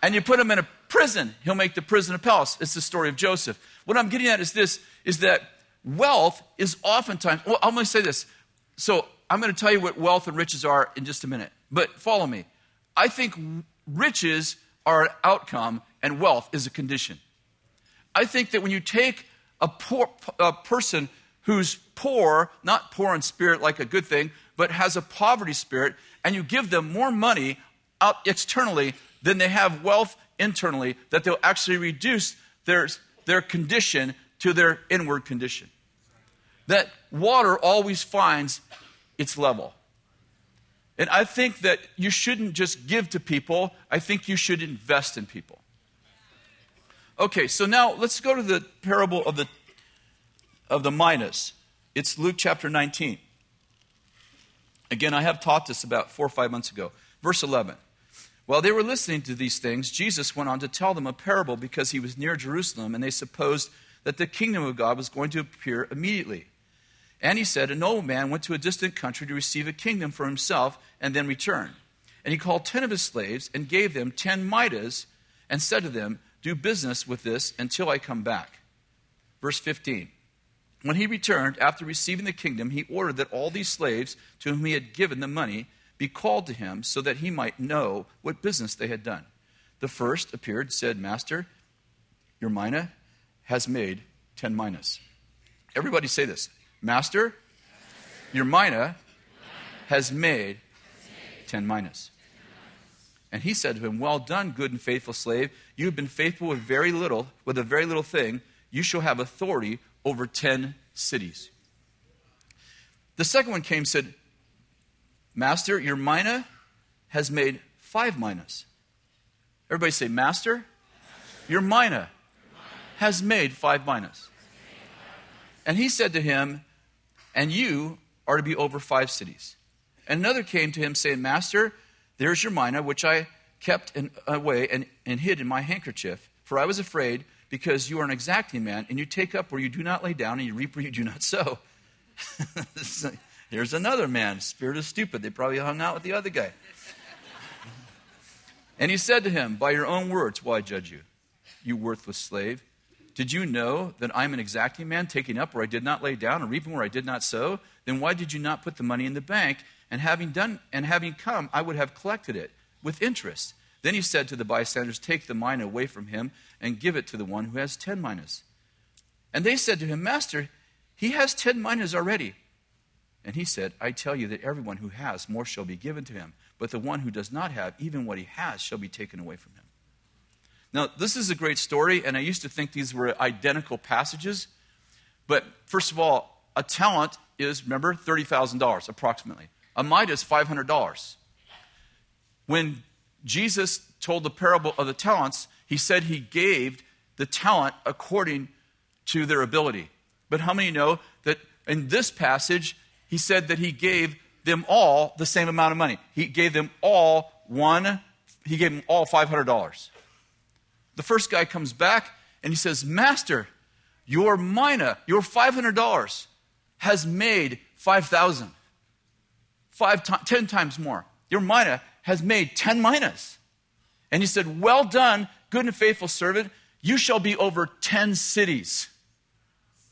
and you put him in a prison, he'll make the prison a palace. It's the story of Joseph. What I'm getting at is this is that wealth is oftentimes well, I'm going to say this. So I'm going to tell you what wealth and riches are in just a minute. But follow me. I think riches are an outcome and wealth is a condition. I think that when you take a poor a person who's poor, not poor in spirit like a good thing, but has a poverty spirit, and you give them more money out externally than they have wealth internally, that they'll actually reduce their, their condition to their inward condition. That water always finds its level. And I think that you shouldn't just give to people, I think you should invest in people. Okay, so now let's go to the parable of the of the minas. It's Luke chapter 19. Again, I have taught this about four or five months ago. Verse 11. While they were listening to these things, Jesus went on to tell them a parable because he was near Jerusalem, and they supposed that the kingdom of God was going to appear immediately. And he said, A nobleman went to a distant country to receive a kingdom for himself and then return. And he called ten of his slaves and gave them ten minas and said to them, Do business with this until I come back. Verse 15. When he returned, after receiving the kingdom, he ordered that all these slaves to whom he had given the money be called to him so that he might know what business they had done. The first appeared, said, Master, your mina has made 10 minas. Everybody say this Master, your mina has made 10 minas. And he said to him, Well done, good and faithful slave. You have been faithful with very little, with a very little thing. You shall have authority over 10 cities. The second one came and said, Master, your mina has made five minas. Everybody say, Master, your mina has made five minas. And he said to him, And you are to be over five cities. And another came to him saying, Master, there's your mina, which I kept in, away and, and hid in my handkerchief, for I was afraid because you are an exacting man, and you take up where you do not lay down, and you reap where you do not sow. Here's another man, spirit of stupid. They probably hung out with the other guy. and he said to him, By your own words, why judge you, you worthless slave? Did you know that I'm an exacting man, taking up where I did not lay down and reaping where I did not sow? Then why did you not put the money in the bank? And having done and having come, I would have collected it with interest. Then he said to the bystanders, Take the mina away from him and give it to the one who has ten minas. And they said to him, Master, he has ten minas already. And he said, I tell you that everyone who has, more shall be given to him. But the one who does not have, even what he has, shall be taken away from him. Now, this is a great story, and I used to think these were identical passages. But first of all, a talent is, remember, $30,000 approximately. A mite is $500. When Jesus told the parable of the talents, he said he gave the talent according to their ability. But how many know that in this passage, he said that he gave them all the same amount of money? He gave them all one, he gave them all $500. The first guy comes back and he says, Master, your mina, your $500 has made 5,000. Five, to- 10 times more. Your mina has made 10 minas. And he said, Well done, good and faithful servant. You shall be over 10 cities.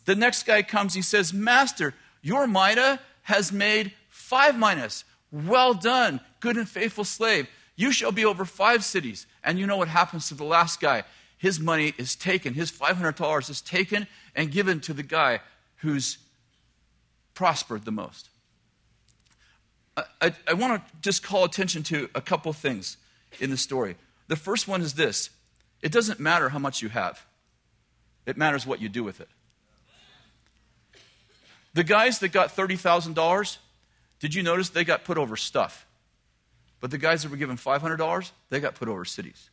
The next guy comes, he says, Master, your mina has made five minas. Well done, good and faithful slave. You shall be over five cities. And you know what happens to the last guy? His money is taken, his $500 is taken and given to the guy who's prospered the most. I, I, I want to just call attention to a couple things in the story. The first one is this it doesn't matter how much you have, it matters what you do with it. The guys that got $30,000, did you notice they got put over stuff? But the guys that were given $500, they got put over cities.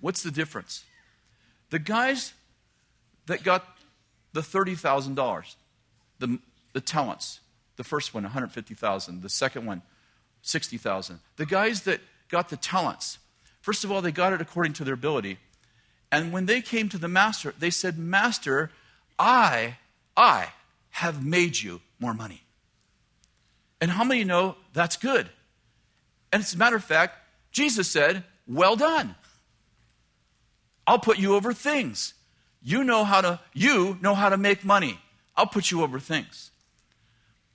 What's the difference? The guys that got the $30,000, the, the talents, the first one, 150,000, the second one, 60,000. The guys that got the talents, first of all, they got it according to their ability. And when they came to the master, they said, Master, I, I have made you more money. And how many know that's good? And as a matter of fact, Jesus said, Well done. I'll put you over things. You know how to you know how to make money. I'll put you over things.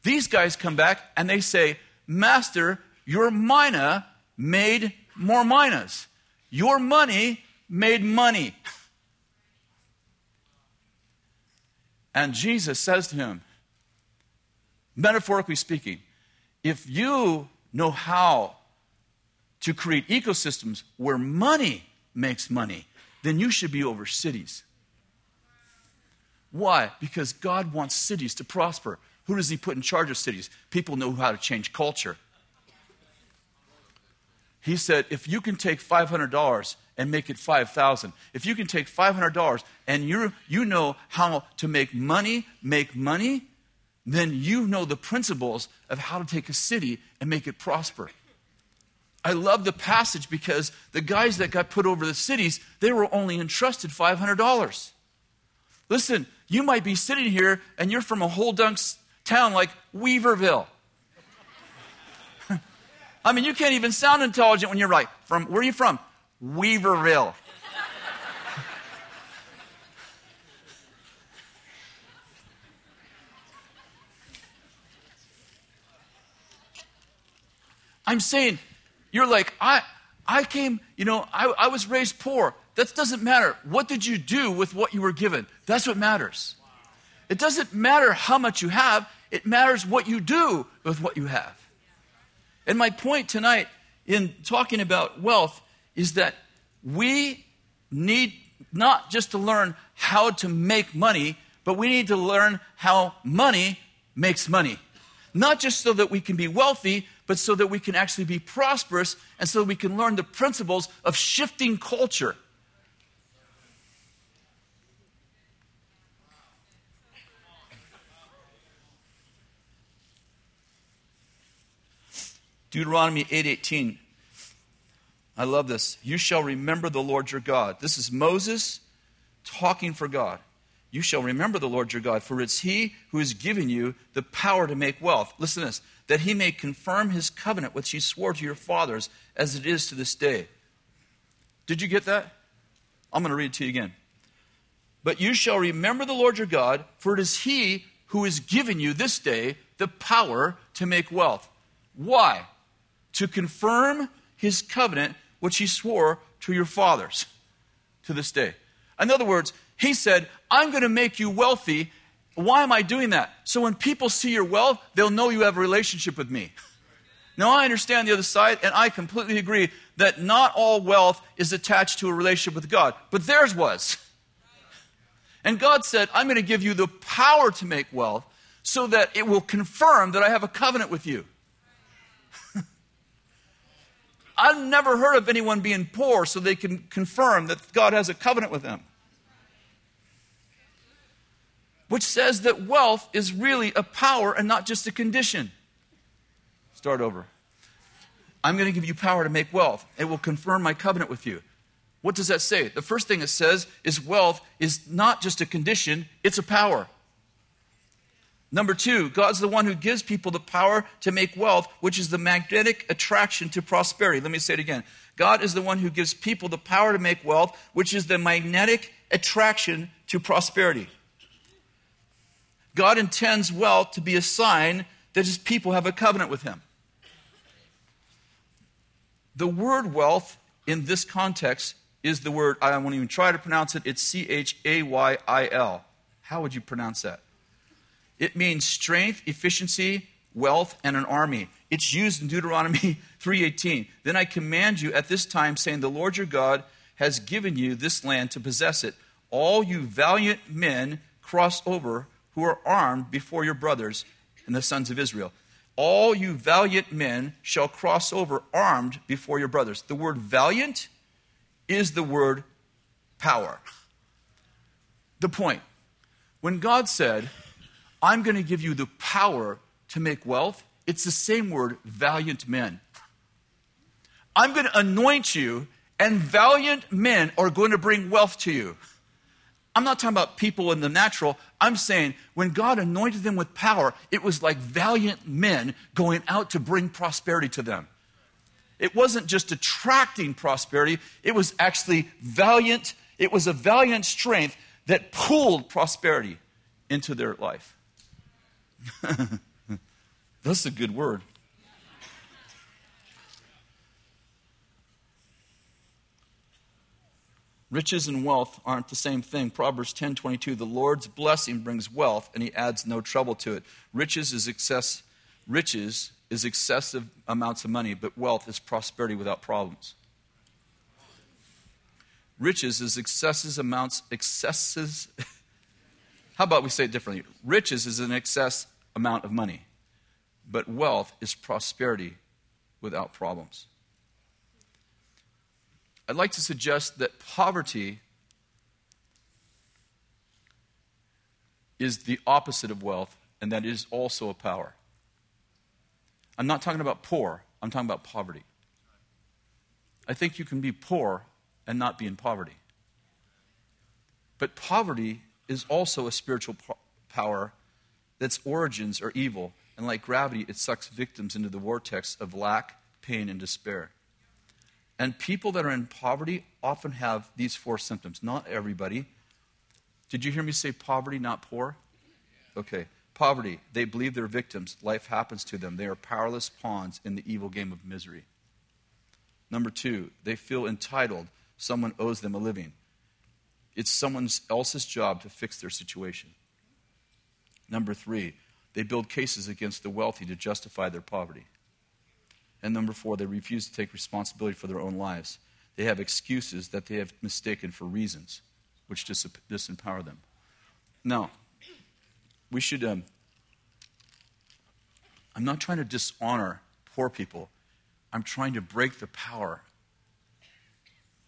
These guys come back and they say, Master, your mina made more minas. Your money made money. And Jesus says to him, metaphorically speaking, if you know how to create ecosystems where money makes money, then you should be over cities. Why? Because God wants cities to prosper. Who does He put in charge of cities? People know how to change culture. He said, if you can take $500 and make it 5000 if you can take $500 and you you know how to make money, make money, then you know the principles of how to take a city and make it prosper. I love the passage because the guys that got put over the cities, they were only entrusted $500. Listen, you might be sitting here and you're from a whole dunk town like Weaverville. I mean, you can't even sound intelligent when you're right. From where are you from? Weaverville. I'm saying, you're like, I, I came, you know, I, I was raised poor. That doesn't matter. What did you do with what you were given? That's what matters. It doesn't matter how much you have, it matters what you do with what you have. And my point tonight in talking about wealth is that we need not just to learn how to make money, but we need to learn how money makes money. Not just so that we can be wealthy, but so that we can actually be prosperous and so that we can learn the principles of shifting culture. Deuteronomy 8:18 I love this. You shall remember the Lord your God. This is Moses talking for God. You shall remember the Lord your God, for it's he who has given you the power to make wealth. Listen to this that he may confirm his covenant which he swore to your fathers as it is to this day. Did you get that? I'm going to read it to you again. But you shall remember the Lord your God, for it is he who has given you this day the power to make wealth. Why? To confirm his covenant which he swore to your fathers to this day. In other words, he said, I'm going to make you wealthy. Why am I doing that? So when people see your wealth, they'll know you have a relationship with me. Now, I understand the other side, and I completely agree that not all wealth is attached to a relationship with God, but theirs was. And God said, I'm going to give you the power to make wealth so that it will confirm that I have a covenant with you. I've never heard of anyone being poor so they can confirm that God has a covenant with them. Which says that wealth is really a power and not just a condition. Start over. I'm going to give you power to make wealth. It will confirm my covenant with you. What does that say? The first thing it says is wealth is not just a condition, it's a power. Number two, God's the one who gives people the power to make wealth, which is the magnetic attraction to prosperity. Let me say it again. God is the one who gives people the power to make wealth, which is the magnetic attraction to prosperity. God intends wealth to be a sign that his people have a covenant with him. The word wealth in this context is the word, I won't even try to pronounce it, it's C H A Y I L. How would you pronounce that? It means strength, efficiency, wealth, and an army. It's used in Deuteronomy 3:18. Then I command you at this time, saying, The Lord your God has given you this land to possess it. All you valiant men cross over who are armed before your brothers and the sons of Israel. All you valiant men shall cross over armed before your brothers. The word valiant is the word power. The point. When God said, I'm going to give you the power to make wealth, it's the same word, valiant men. I'm going to anoint you, and valiant men are going to bring wealth to you. I'm not talking about people in the natural. I'm saying when God anointed them with power, it was like valiant men going out to bring prosperity to them. It wasn't just attracting prosperity, it was actually valiant. It was a valiant strength that pulled prosperity into their life. That's a good word. Riches and wealth aren't the same thing. Proverbs 10:22 The Lord's blessing brings wealth and he adds no trouble to it. Riches is excess riches is excessive amounts of money, but wealth is prosperity without problems. Riches is excessive amounts excesses How about we say it differently? Riches is an excess amount of money, but wealth is prosperity without problems. I'd like to suggest that poverty is the opposite of wealth, and that is also a power. I'm not talking about poor, I'm talking about poverty. I think you can be poor and not be in poverty. But poverty is also a spiritual power that's origins are evil, and like gravity, it sucks victims into the vortex of lack, pain, and despair. And people that are in poverty often have these four symptoms. Not everybody. Did you hear me say poverty, not poor? Okay. Poverty, they believe they're victims. Life happens to them. They are powerless pawns in the evil game of misery. Number two, they feel entitled. Someone owes them a living. It's someone else's job to fix their situation. Number three, they build cases against the wealthy to justify their poverty. And number four, they refuse to take responsibility for their own lives. They have excuses that they have mistaken for reasons, which dis- disempower them. Now, we should. Um, I'm not trying to dishonor poor people. I'm trying to break the power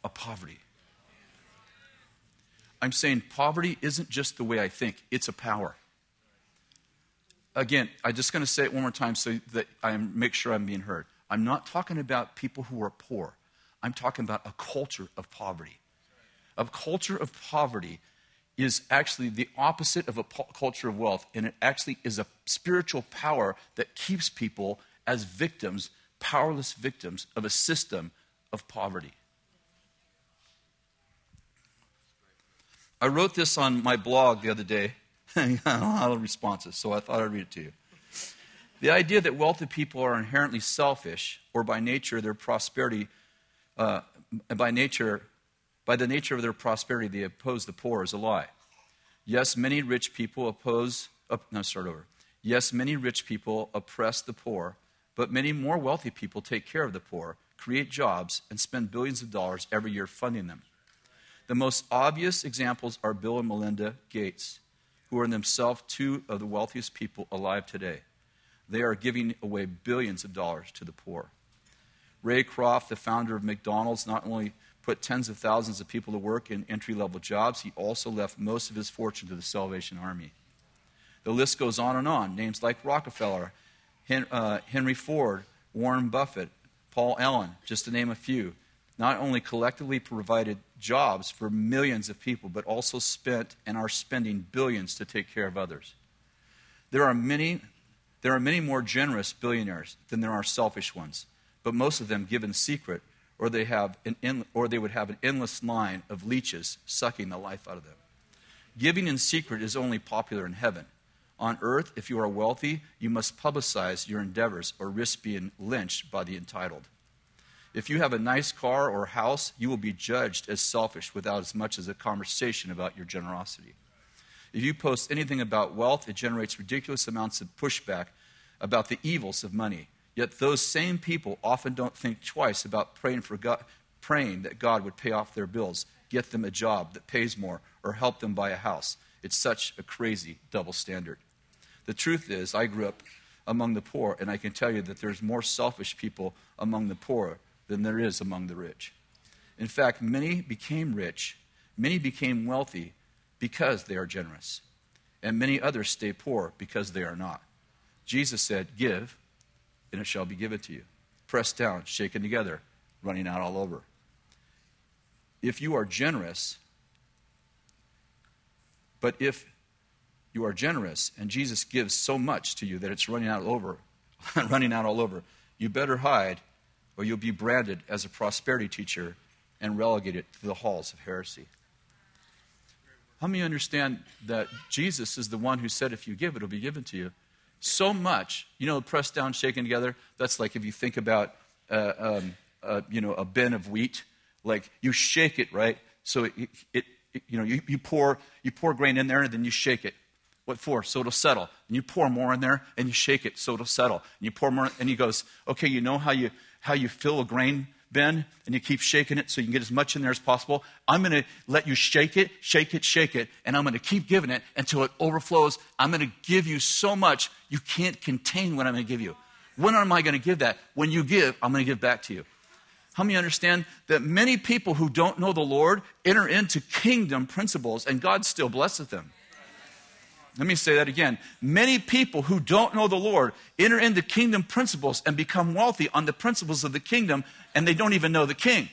of poverty. I'm saying poverty isn't just the way I think, it's a power again, I'm just going to say it one more time so that I make sure I'm being heard. I'm not talking about people who are poor. I'm talking about a culture of poverty. A culture of poverty is actually the opposite of a culture of wealth, and it actually is a spiritual power that keeps people as victims, powerless victims of a system of poverty. I wrote this on my blog the other day. I got a lot of responses, so I thought I'd read it to you. The idea that wealthy people are inherently selfish, or by nature their prosperity, uh, by nature, by the nature of their prosperity, they oppose the poor is a lie. Yes, many rich people oppose. Oh, no, start over. Yes, many rich people oppress the poor, but many more wealthy people take care of the poor, create jobs, and spend billions of dollars every year funding them. The most obvious examples are Bill and Melinda Gates, who are themselves two of the wealthiest people alive today. They are giving away billions of dollars to the poor. Ray Kroc, the founder of McDonald's, not only put tens of thousands of people to work in entry level jobs, he also left most of his fortune to the Salvation Army. The list goes on and on. Names like Rockefeller, uh, Henry Ford, Warren Buffett, Paul Allen, just to name a few, not only collectively provided jobs for millions of people, but also spent and are spending billions to take care of others. There are many there are many more generous billionaires than there are selfish ones, but most of them give in secret, or they, have an or they would have an endless line of leeches sucking the life out of them. Giving in secret is only popular in heaven. On earth, if you are wealthy, you must publicize your endeavors or risk being lynched by the entitled. If you have a nice car or house, you will be judged as selfish without as much as a conversation about your generosity. If you post anything about wealth, it generates ridiculous amounts of pushback about the evils of money. Yet those same people often don't think twice about praying, for God, praying that God would pay off their bills, get them a job that pays more, or help them buy a house. It's such a crazy double standard. The truth is, I grew up among the poor, and I can tell you that there's more selfish people among the poor than there is among the rich. In fact, many became rich, many became wealthy because they are generous. And many others stay poor because they are not. Jesus said, Give, and it shall be given to you. Pressed down, shaken together, running out all over. If you are generous, but if you are generous and Jesus gives so much to you that it's running out all over, running out all over, you better hide or you'll be branded as a prosperity teacher and relegated to the halls of heresy. How many understand that Jesus is the one who said, if you give, it'll be given to you? So much, you know, pressed down, shaken together. That's like if you think about, uh, um, uh, you know, a bin of wheat. Like you shake it, right? So it, it, it you know, you, you, pour, you pour grain in there and then you shake it. What for? So it'll settle. And you pour more in there and you shake it so it'll settle. And you pour more, and he goes, okay, you know how you, how you fill a grain bin and you keep shaking it so you can get as much in there as possible. I'm going to let you shake it, shake it, shake it, and I'm going to keep giving it until it overflows. I'm going to give you so much you can't contain what I'm going to give you. When am I going to give that? When you give, I'm going to give back to you. How many understand that many people who don't know the Lord enter into kingdom principles and God still blesses them? Let me say that again. Many people who don't know the Lord enter into kingdom principles and become wealthy on the principles of the kingdom, and they don't even know the king.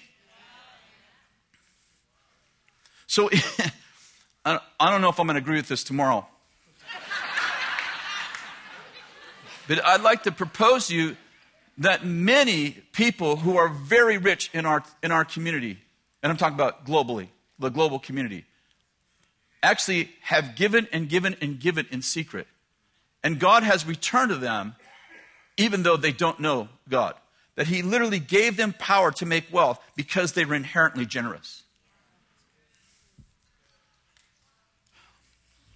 So I don't know if I'm going to agree with this tomorrow. but I'd like to propose to you that many people who are very rich in our, in our community, and I'm talking about globally, the global community, actually have given and given and given in secret. And God has returned to them even though they don't know God. That He literally gave them power to make wealth because they were inherently generous.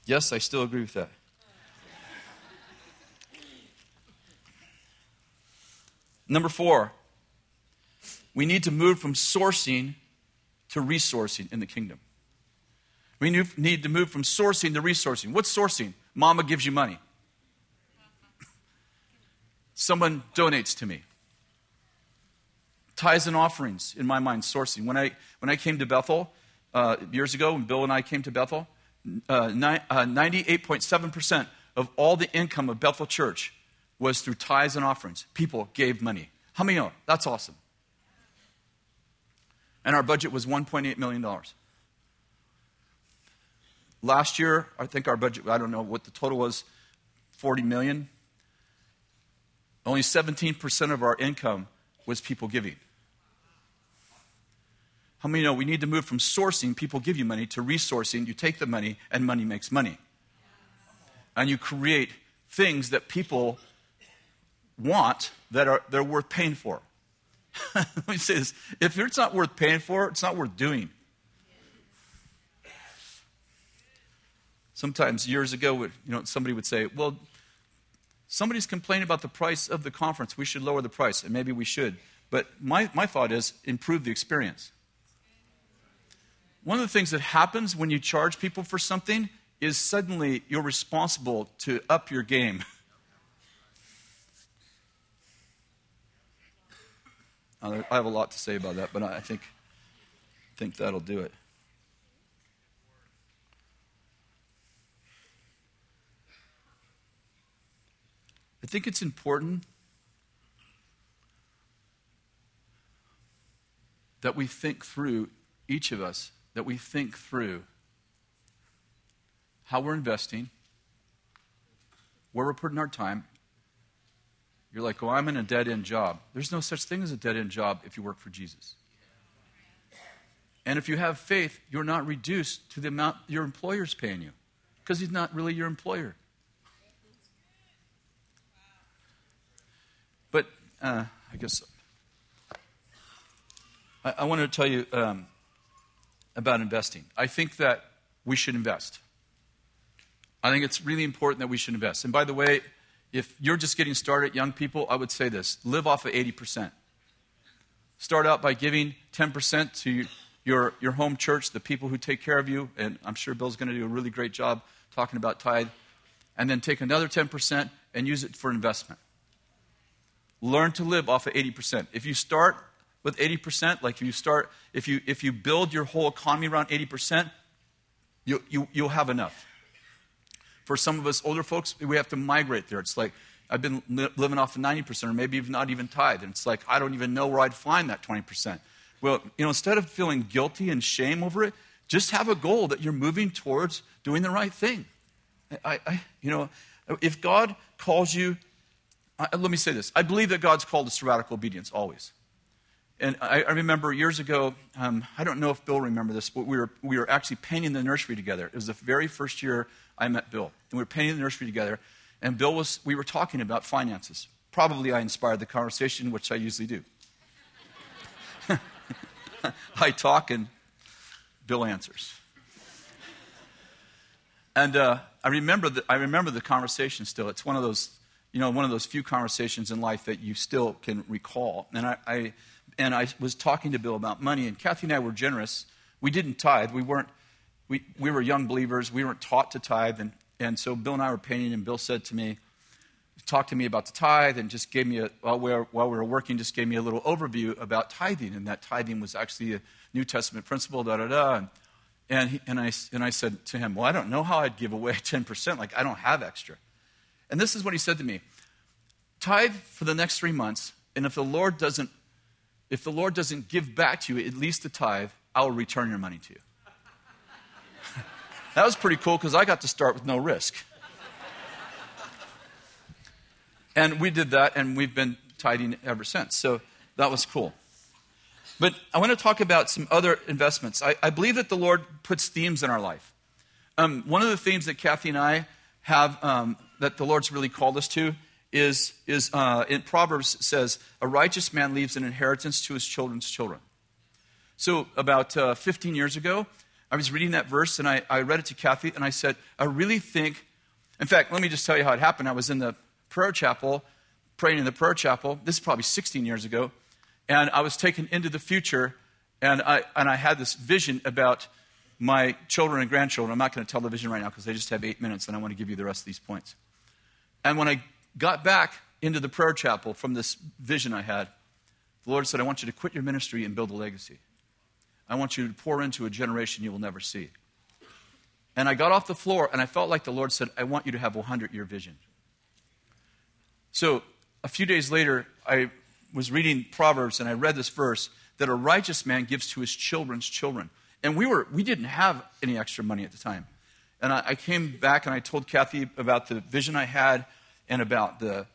Yes, I still agree with that. Number four, we need to move from sourcing to resourcing in the kingdom. We need to move from sourcing to resourcing. What's sourcing? Mama gives you money. Someone donates to me. Tithes and offerings, in my mind, sourcing. When I, when I came to Bethel uh, years ago, when Bill and I came to Bethel, uh, ni- uh, 98.7% of all the income of Bethel Church was through tithes and offerings. People gave money. How many know? That's awesome. And our budget was $1.8 million. Last year, I think our budget, I don't know what the total was, 40 million. Only 17% of our income was people giving. How many know we need to move from sourcing, people give you money, to resourcing, you take the money, and money makes money. And you create things that people want that are they're worth paying for. Let me say this if it's not worth paying for, it's not worth doing. Sometimes years ago, you know, somebody would say, well, somebody's complaining about the price of the conference. We should lower the price, and maybe we should. But my, my thought is improve the experience. One of the things that happens when you charge people for something is suddenly you're responsible to up your game. I have a lot to say about that, but I think, think that'll do it. I think it's important that we think through, each of us, that we think through how we're investing, where we're putting our time. You're like, well, I'm in a dead end job. There's no such thing as a dead end job if you work for Jesus. And if you have faith, you're not reduced to the amount your employer's paying you because he's not really your employer. But uh, I guess I, I want to tell you um, about investing. I think that we should invest. I think it's really important that we should invest. And by the way, if you're just getting started, young people, I would say this live off of 80%. Start out by giving 10% to your, your home church, the people who take care of you. And I'm sure Bill's going to do a really great job talking about tithe. And then take another 10% and use it for investment. Learn to live off of 80%. If you start with 80%, like if you start, if you, if you build your whole economy around 80%, you, you, you'll have enough. For some of us older folks, we have to migrate there. It's like, I've been li- living off of 90%, or maybe even not even tithe. And it's like, I don't even know where I'd find that 20%. Well, you know, instead of feeling guilty and shame over it, just have a goal that you're moving towards doing the right thing. I, I you know, if God calls you let me say this. I believe that God's called us to radical obedience always. And I, I remember years ago, um, I don't know if Bill remember this, but we were, we were actually painting the nursery together. It was the very first year I met Bill. And we were painting the nursery together. And Bill was, we were talking about finances. Probably I inspired the conversation, which I usually do. I talk and Bill answers. And uh, I, remember the, I remember the conversation still. It's one of those you know, one of those few conversations in life that you still can recall. And I, I, and I was talking to Bill about money, and Kathy and I were generous. We didn't tithe. We weren't. We, we were young believers. We weren't taught to tithe, and, and so Bill and I were painting, and Bill said to me, talked to me about the tithe, and just gave me a while we were, while we were working, just gave me a little overview about tithing, and that tithing was actually a New Testament principle. Da da da. And, and, he, and, I, and I said to him, Well, I don't know how I'd give away 10%. Like, I don't have extra. And this is what he said to me Tithe for the next three months, and if the Lord doesn't, if the Lord doesn't give back to you at least a tithe, I will return your money to you. that was pretty cool because I got to start with no risk. and we did that, and we've been tithing ever since. So that was cool. But I want to talk about some other investments. I, I believe that the Lord puts themes in our life. Um, one of the themes that Kathy and I have um, that the Lord's really called us to is, is uh, in Proverbs says, a righteous man leaves an inheritance to his children's children. So about uh, 15 years ago, I was reading that verse and I, I read it to Kathy and I said, I really think, in fact, let me just tell you how it happened. I was in the prayer chapel, praying in the prayer chapel. This is probably 16 years ago. And I was taken into the future and I, and I had this vision about my children and grandchildren. I'm not going to tell the vision right now because they just have eight minutes and I want to give you the rest of these points. And when I got back into the prayer chapel from this vision I had, the Lord said, I want you to quit your ministry and build a legacy. I want you to pour into a generation you will never see. And I got off the floor and I felt like the Lord said, I want you to have a 100 year vision. So a few days later, I was reading Proverbs and I read this verse that a righteous man gives to his children's children. And we, were, we didn't have any extra money at the time. And I, I came back and I told Kathy about the vision I had and about the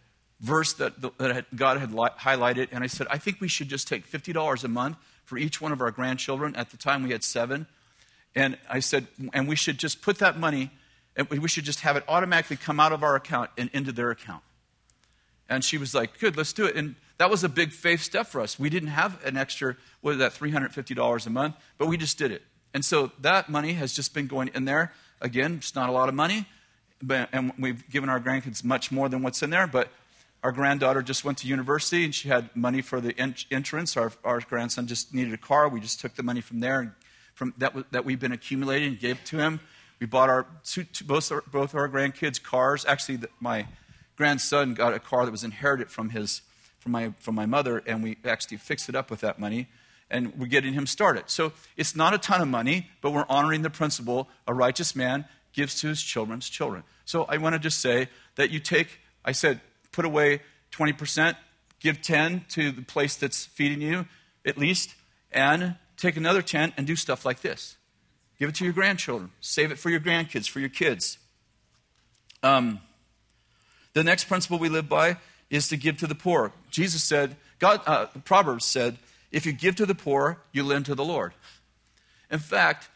verse that, that God had li- highlighted. And I said, I think we should just take $50 a month for each one of our grandchildren. At the time, we had seven. And I said, and we should just put that money, and we should just have it automatically come out of our account and into their account. And she was like, good, let's do it. And that was a big faith step for us. We didn't have an extra, what is that, $350 a month, but we just did it. And so that money has just been going in there. Again, it's not a lot of money, and we've given our grandkids much more than what's in there, but our granddaughter just went to university and she had money for the entrance. Our, our grandson just needed a car. We just took the money from there and from that, that we've been accumulating and gave it to him. We bought our, two, two, both, our, both our grandkids cars. Actually, the, my grandson got a car that was inherited from, his, from, my, from my mother, and we actually fixed it up with that money, and we're getting him started. So it's not a ton of money, but we're honoring the principle a righteous man gives to his children's children. So I want to just say that you take, I said, put away 20%, give 10 to the place that's feeding you, at least, and take another 10 and do stuff like this. Give it to your grandchildren. Save it for your grandkids, for your kids. Um, the next principle we live by is to give to the poor. Jesus said, God, uh, Proverbs said, if you give to the poor, you lend to the Lord. In fact,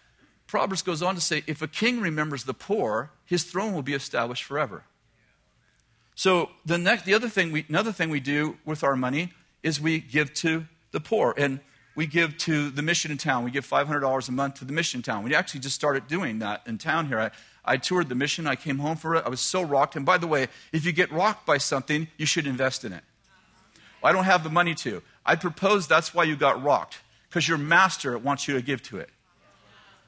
Proverbs goes on to say, if a king remembers the poor, his throne will be established forever. So the next, the other thing we, another thing we do with our money is we give to the poor. And we give to the mission in town. We give $500 a month to the mission town. We actually just started doing that in town here. I, I toured the mission. I came home for it. I was so rocked. And by the way, if you get rocked by something, you should invest in it. I don't have the money to. I propose that's why you got rocked, because your master wants you to give to it.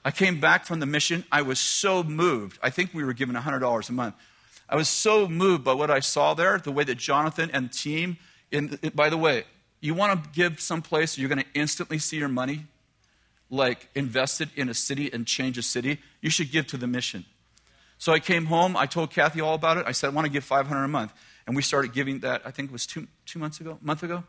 I came back from the mission. I was so moved. I think we were given $100 a month. I was so moved by what I saw there, the way that Jonathan and team, in, by the way, you want to give someplace you're going to instantly see your money like invested in a city and change a city, you should give to the mission. So I came home, I told Kathy all about it. I said, I want to give 500 a month. And we started giving that, I think it was two, two months ago, month ago?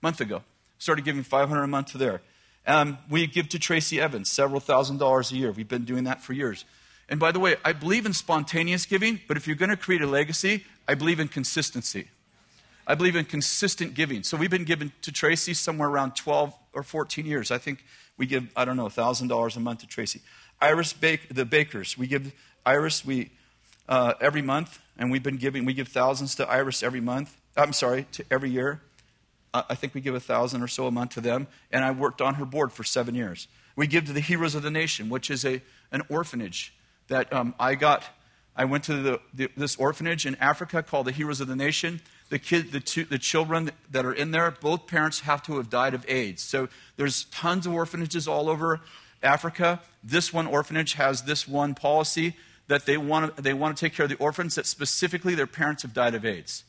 Month ago. Started giving 500 a month to there. Um, we give to Tracy Evans several thousand dollars a year. We've been doing that for years. And by the way, I believe in spontaneous giving, but if you're going to create a legacy, I believe in consistency. I believe in consistent giving. So we've been giving to Tracy somewhere around 12 or 14 years. I think we give, I don't know, $1,000 a month to Tracy. Iris the bakers, we give Iris we, uh, every month, and we've been giving, we give thousands to Iris every month. I'm sorry, to every year. I think we give a thousand or so a month to them, and I worked on her board for seven years. We give to the Heroes of the Nation, which is a, an orphanage that um, I got. I went to the, the, this orphanage in Africa called the Heroes of the Nation the, kid, the, two, the children that are in there, both parents have to have died of AIDS. So there's tons of orphanages all over Africa. This one orphanage has this one policy that they want to, they want to take care of the orphans that specifically their parents have died of AIDS.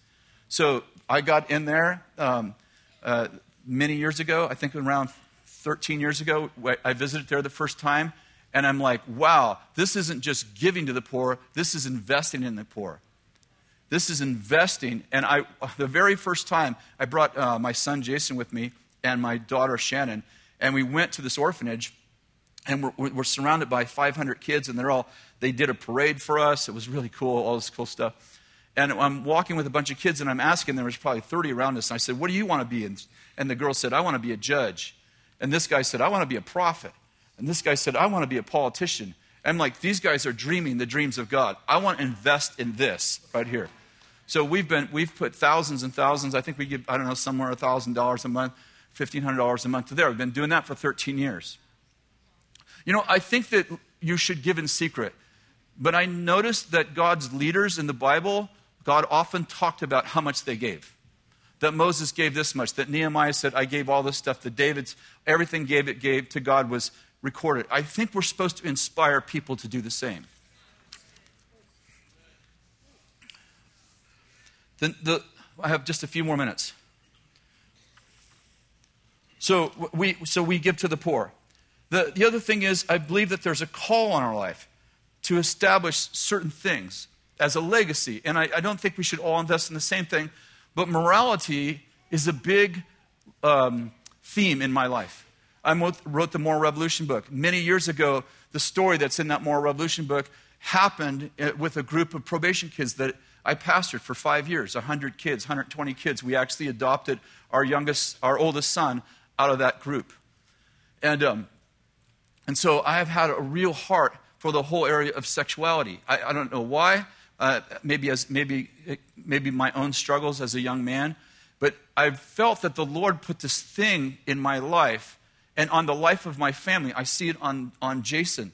So I got in there um, uh, many years ago, I think around 13 years ago. I visited there the first time, and I'm like, wow, this isn't just giving to the poor, this is investing in the poor. This is investing. And I, the very first time, I brought uh, my son Jason with me and my daughter Shannon, and we went to this orphanage, and we're, we're surrounded by 500 kids, and they're all, they did a parade for us. It was really cool, all this cool stuff. And I'm walking with a bunch of kids, and I'm asking, there was probably 30 around us, and I said, What do you want to be? And, the girl said, I want to be a judge. And this guy said, I want to be a prophet. And this guy said, I want to be a politician. I'm like, these guys are dreaming the dreams of God. I want to invest in this right here. So we've been we've put thousands and thousands. I think we give I don't know somewhere thousand dollars a month, fifteen hundred dollars a month to there. We've been doing that for thirteen years. You know, I think that you should give in secret, but I noticed that God's leaders in the Bible, God often talked about how much they gave. That Moses gave this much. That Nehemiah said, "I gave all this stuff." That David's everything gave it gave to God was recorded. I think we're supposed to inspire people to do the same. The, the, I have just a few more minutes. So we, so we give to the poor. The, the other thing is, I believe that there's a call on our life to establish certain things as a legacy. And I, I don't think we should all invest in the same thing, but morality is a big um, theme in my life. I wrote the Moral Revolution book. Many years ago, the story that's in that Moral Revolution book happened uh, with a group of probation kids that I pastored for five years 100 kids, 120 kids. We actually adopted our youngest, our oldest son out of that group. And, um, and so I have had a real heart for the whole area of sexuality. I, I don't know why. Uh, maybe, as, maybe, maybe my own struggles as a young man. But I've felt that the Lord put this thing in my life and on the life of my family. I see it on, on Jason.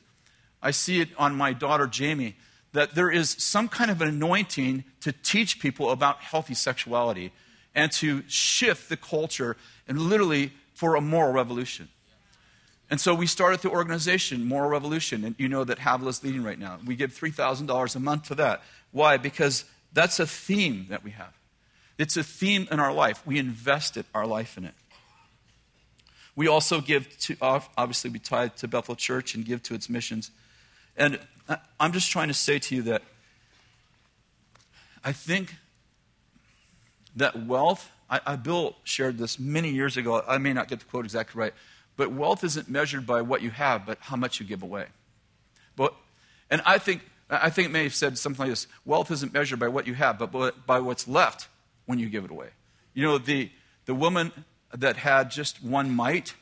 I see it on my daughter Jamie. That there is some kind of an anointing to teach people about healthy sexuality and to shift the culture and literally for a moral revolution. And so we started the organization, Moral Revolution, and you know that Havilah is leading right now. We give $3,000 a month to that. Why? Because that's a theme that we have. It's a theme in our life. We invested our life in it. We also give to, obviously, we tie to Bethel Church and give to its missions. And I'm just trying to say to you that I think that wealth, I, I, Bill shared this many years ago. I may not get the quote exactly right, but wealth isn't measured by what you have, but how much you give away. But, and I think, I think may have said something like this wealth isn't measured by what you have, but by what's left when you give it away. You know, the, the woman that had just one mite,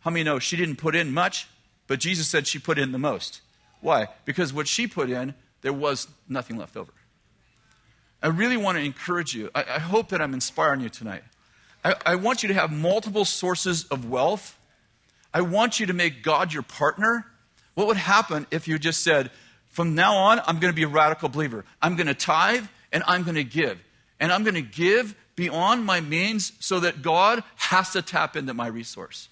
how many know she didn't put in much, but Jesus said she put in the most? Why? Because what she put in, there was nothing left over. I really want to encourage you. I, I hope that I'm inspiring you tonight. I, I want you to have multiple sources of wealth. I want you to make God your partner. What would happen if you just said, from now on, I'm going to be a radical believer. I'm going to tithe and I'm going to give. And I'm going to give beyond my means so that God has to tap into my resource.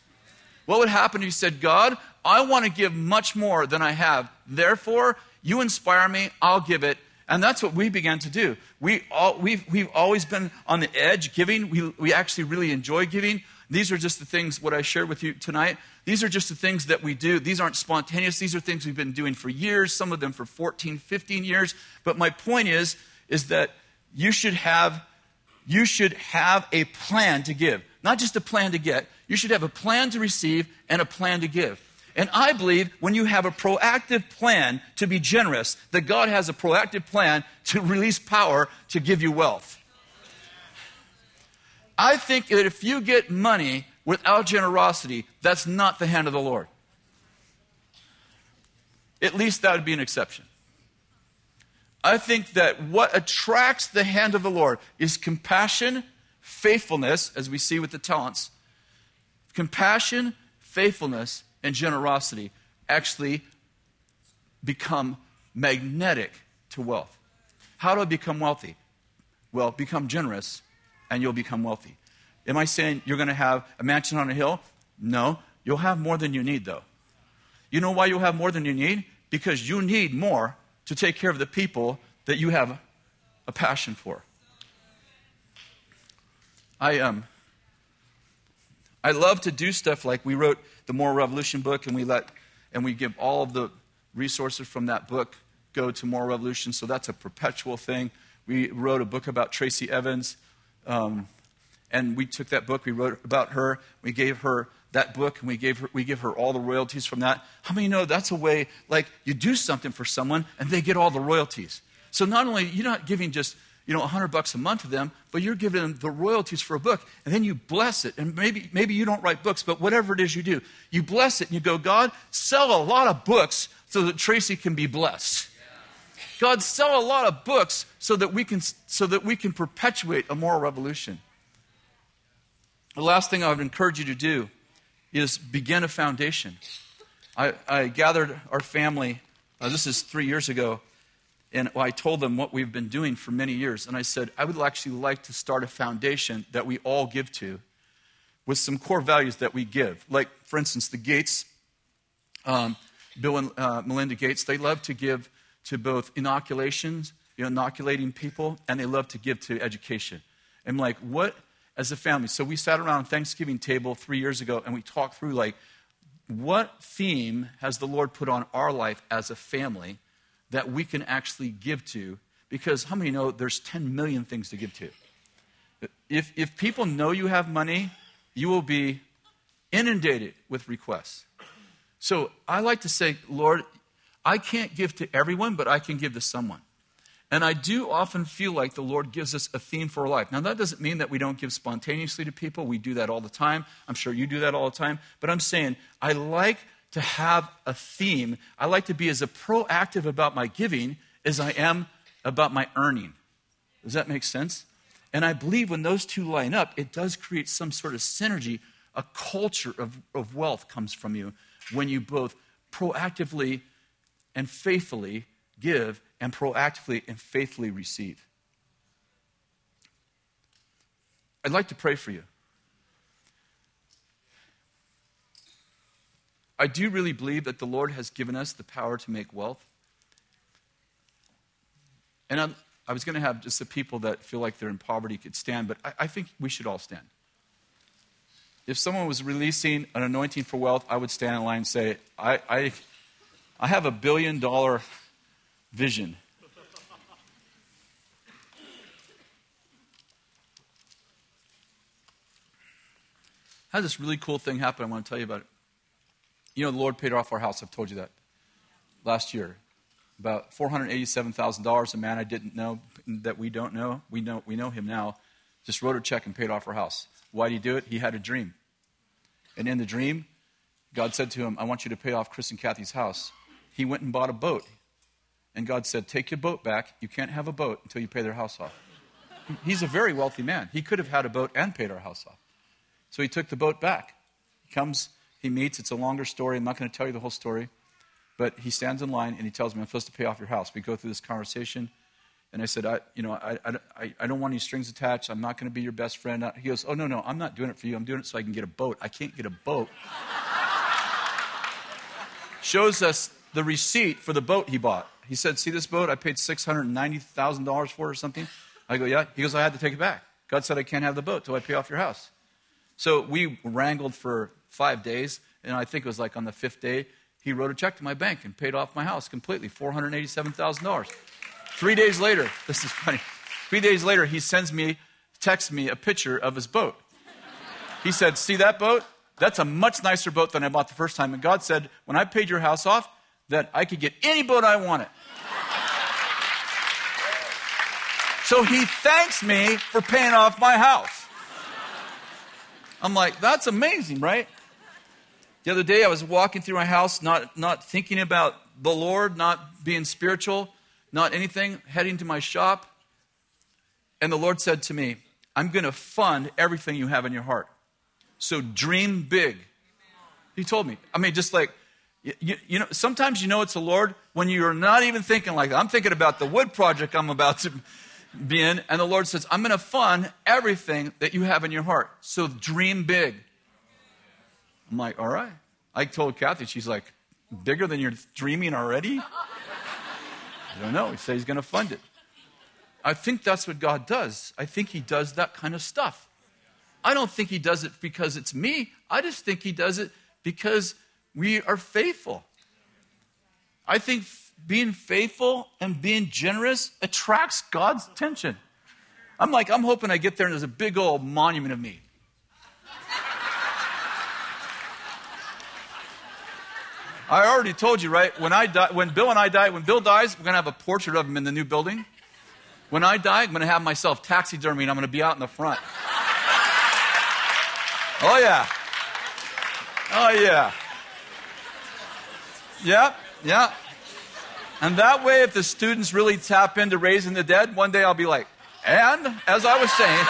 What would happen if you said, God, I want to give much more than I have. Therefore, you inspire me, I'll give it. And that's what we began to do. We all, we've, we've always been on the edge giving. We, we actually really enjoy giving. These are just the things, what I shared with you tonight. These are just the things that we do. These aren't spontaneous. These are things we've been doing for years, some of them for 14, 15 years. But my point is, is that you should have, you should have a plan to give. Not just a plan to get. You should have a plan to receive and a plan to give. And I believe when you have a proactive plan to be generous, that God has a proactive plan to release power to give you wealth. I think that if you get money without generosity, that's not the hand of the Lord. At least that would be an exception. I think that what attracts the hand of the Lord is compassion, faithfulness, as we see with the talents. Compassion, faithfulness, and generosity actually become magnetic to wealth. How do I become wealthy? Well, become generous and you'll become wealthy. Am I saying you're going to have a mansion on a hill? No. You'll have more than you need, though. You know why you'll have more than you need? Because you need more to take care of the people that you have a passion for. I um I love to do stuff like we wrote the Moral Revolution book, and we let and we give all of the resources from that book go to Moral Revolution. So that's a perpetual thing. We wrote a book about Tracy Evans, um, and we took that book, we wrote about her, we gave her that book, and we gave her we give her all the royalties from that. How many know that's a way like you do something for someone and they get all the royalties? So not only you're not giving just you know, 100 bucks a month to them, but you're giving them the royalties for a book, and then you bless it. And maybe, maybe you don't write books, but whatever it is you do, you bless it and you go, God, sell a lot of books so that Tracy can be blessed. God, sell a lot of books so that we can, so that we can perpetuate a moral revolution. The last thing I would encourage you to do is begin a foundation. I, I gathered our family, uh, this is three years ago, and I told them what we've been doing for many years. And I said, I would actually like to start a foundation that we all give to with some core values that we give. Like, for instance, the Gates, um, Bill and uh, Melinda Gates, they love to give to both inoculations, you know, inoculating people, and they love to give to education. I'm like, what, as a family? So we sat around Thanksgiving table three years ago and we talked through, like, what theme has the Lord put on our life as a family? That we can actually give to because how many know there's 10 million things to give to? If, if people know you have money, you will be inundated with requests. So I like to say, Lord, I can't give to everyone, but I can give to someone. And I do often feel like the Lord gives us a theme for life. Now, that doesn't mean that we don't give spontaneously to people. We do that all the time. I'm sure you do that all the time. But I'm saying, I like to have a theme. I like to be as proactive about my giving as I am about my earning. Does that make sense? And I believe when those two line up, it does create some sort of synergy. A culture of, of wealth comes from you when you both proactively and faithfully give and proactively and faithfully receive. I'd like to pray for you. I do really believe that the Lord has given us the power to make wealth. And I'm, i was going to have just the people that feel like they're in poverty could stand, but I, I think we should all stand. If someone was releasing an anointing for wealth, I would stand in line and say, I, I, I have a billion dollar vision. I had this really cool thing happen. I want to tell you about it. You know, the Lord paid off our house. I've told you that last year. About $487,000. A man I didn't know that we don't know. We know, we know him now. Just wrote a check and paid off our house. Why did he do it? He had a dream. And in the dream, God said to him, I want you to pay off Kris and Kathy's house. He went and bought a boat. And God said, Take your boat back. You can't have a boat until you pay their house off. He's a very wealthy man. He could have had a boat and paid our house off. So he took the boat back. He comes, he meets. It's a longer story. I'm not going to tell you the whole story. But he stands in line and he tells me, I'm supposed to pay off your house. We go through this conversation. And I said, I, you know, I, I, I don't want any strings attached. I'm not going to be your best friend. He goes, Oh, no, no, I'm not doing it for you. I'm doing it so I can get a boat. I can't get a boat. Shows us the receipt for the boat he bought. He said, See this boat? I paid $690,000 for or something. I go, Yeah. He goes, I had to take it back. God said I can't have the boat till I pay off your house. So we wrangled for five days, and I think it was like on the fifth day, he wrote a check to my bank and paid off my house completely $487,000. Three days later, this is funny. Three days later, he sends me, texts me a picture of his boat. He said, See that boat? That's a much nicer boat than I bought the first time. And God said, When I paid your house off, that I could get any boat I wanted. So he thanks me for paying off my house. I'm like, that's amazing, right? The other day I was walking through my house, not, not thinking about the Lord, not being spiritual, not anything, heading to my shop. And the Lord said to me, I'm going to fund everything you have in your heart. So dream big. He told me. I mean, just like, you, you, know, sometimes you know it's the Lord when you're not even thinking like that. I'm thinking about the wood project I'm about to be in, and the Lord says, I'm going to fund everything that you have in your heart. So dream big. I'm like, all right. I told Kathy, she's like, bigger than you're dreaming already? I don't know. He said he's going to fund it. I think that's what God does. I think He does that kind of stuff. I don't think He does it because it's me. I just think He does it because we are faithful. I think being faithful and being generous attracts God's attention. I'm like, I'm hoping I get there and there's a big old monument of me. I already told you, right? When I die, when Bill and I die, when Bill dies, we're gonna have a portrait of him in the new building. When I die, I'm gonna have myself taxidermy and I'm gonna be out in the front. Oh yeah. Oh yeah. Yep, yeah. And that way, if the students really tap into raising the dead, one day I'll be like, and as I was saying,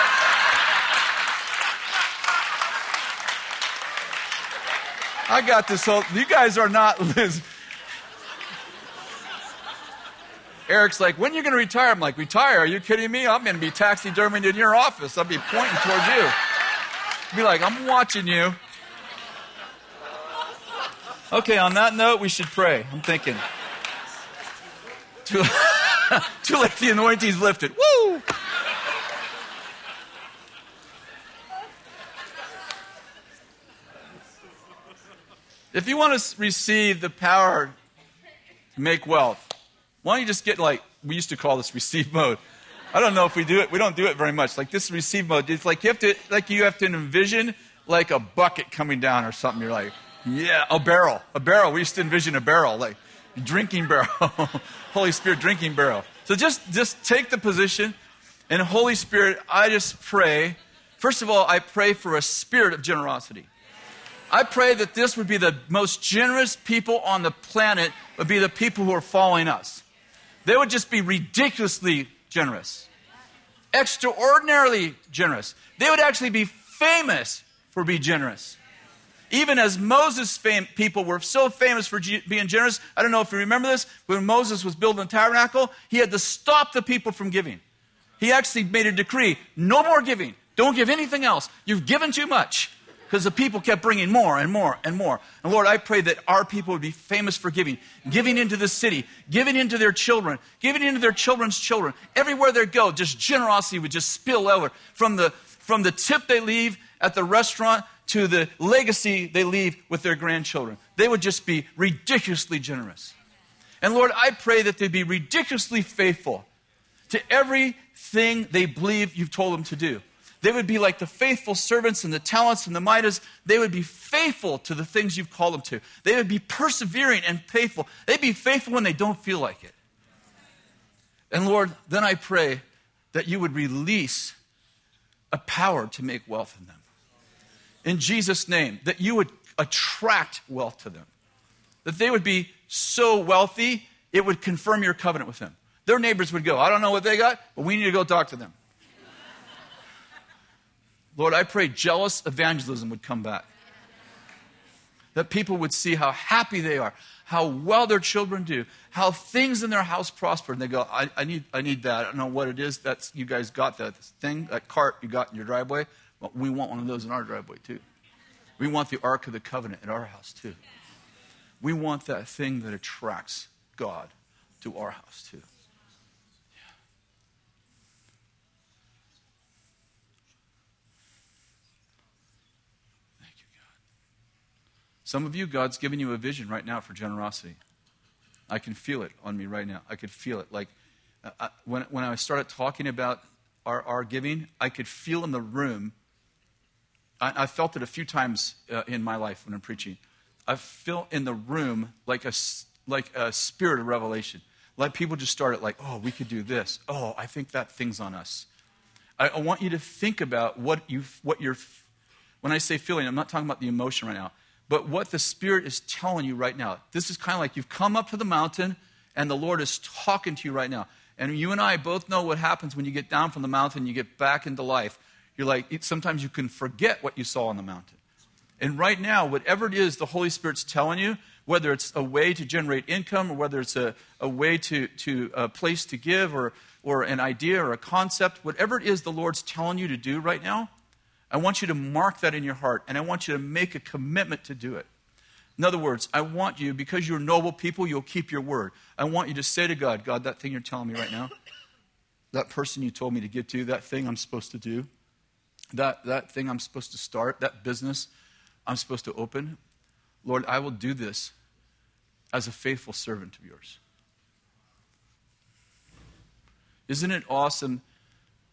I got this whole, you guys are not Liz. Eric's like, when are you going to retire? I'm like, retire? Are you kidding me? I'm going to be taxidermied in your office. I'll be pointing towards you. Be like, I'm watching you. Okay, on that note, we should pray. I'm thinking. Too, too late, the anointing's lifted. Woo! If you want to receive the power to make wealth, why don't you just get like, we used to call this receive mode. I don't know if we do it. We don't do it very much. Like this receive mode, it's like you have to, like you have to envision like a bucket coming down or something. You're like, yeah, a barrel, a barrel. We used to envision a barrel, like drinking barrel, Holy Spirit drinking barrel. So just, just take the position. And Holy Spirit, I just pray. First of all, I pray for a spirit of generosity. I pray that this would be the most generous people on the planet, would be the people who are following us. They would just be ridiculously generous, extraordinarily generous. They would actually be famous for being generous. Even as Moses' fam- people were so famous for being generous, I don't know if you remember this, when Moses was building the tabernacle, he had to stop the people from giving. He actually made a decree no more giving. Don't give anything else. You've given too much because the people kept bringing more and more and more. And Lord, I pray that our people would be famous for giving, giving into the city, giving into their children, giving into their children's children. Everywhere they go, just generosity would just spill over from the, from the tip they leave at the restaurant to the legacy they leave with their grandchildren. They would just be ridiculously generous. And Lord, I pray that they'd be ridiculously faithful to everything they believe you've told them to do. They would be like the faithful servants and the talents and the minas. They would be faithful to the things you've called them to. They would be persevering and faithful. They'd be faithful when they don't feel like it. And Lord, then I pray that you would release a power to make wealth in them. In Jesus' name, that you would attract wealth to them. That they would be so wealthy, it would confirm your covenant with them. Their neighbors would go, I don't know what they got, but we need to go talk to them. Lord, I pray jealous evangelism would come back. That people would see how happy they are, how well their children do, how things in their house prosper. And they go, I, I, need, I need that. I don't know what it is. That's, you guys got that thing, that cart you got in your driveway. Well, we want one of those in our driveway too. We want the Ark of the Covenant in our house too. We want that thing that attracts God to our house too. Some of you, God's given you a vision right now for generosity. I can feel it on me right now. I could feel it. Like uh, when, when I started talking about our, our giving, I could feel in the room. I, I felt it a few times uh, in my life when I'm preaching. I feel in the room like a, like a spirit of revelation. Like people just started like, oh, we could do this. Oh, I think that thing's on us. I, I want you to think about what you what you're. When I say feeling, I'm not talking about the emotion right now but what the Spirit is telling you right now. This is kind of like you've come up to the mountain and the Lord is talking to you right now. And you and I both know what happens when you get down from the mountain, you get back into life. You're like, sometimes you can forget what you saw on the mountain. And right now, whatever it is the Holy Spirit's telling you, whether it's a way to generate income or whether it's a, a way to, to a place to give or, or an idea or a concept, whatever it is the Lord's telling you to do right now, I want you to mark that in your heart, and I want you to make a commitment to do it. In other words, I want you, because you're noble people, you'll keep your word. I want you to say to God, God, that thing you're telling me right now, that person you told me to get to, that thing I'm supposed to do, that, that thing I'm supposed to start, that business I'm supposed to open, Lord, I will do this as a faithful servant of yours. Isn't it awesome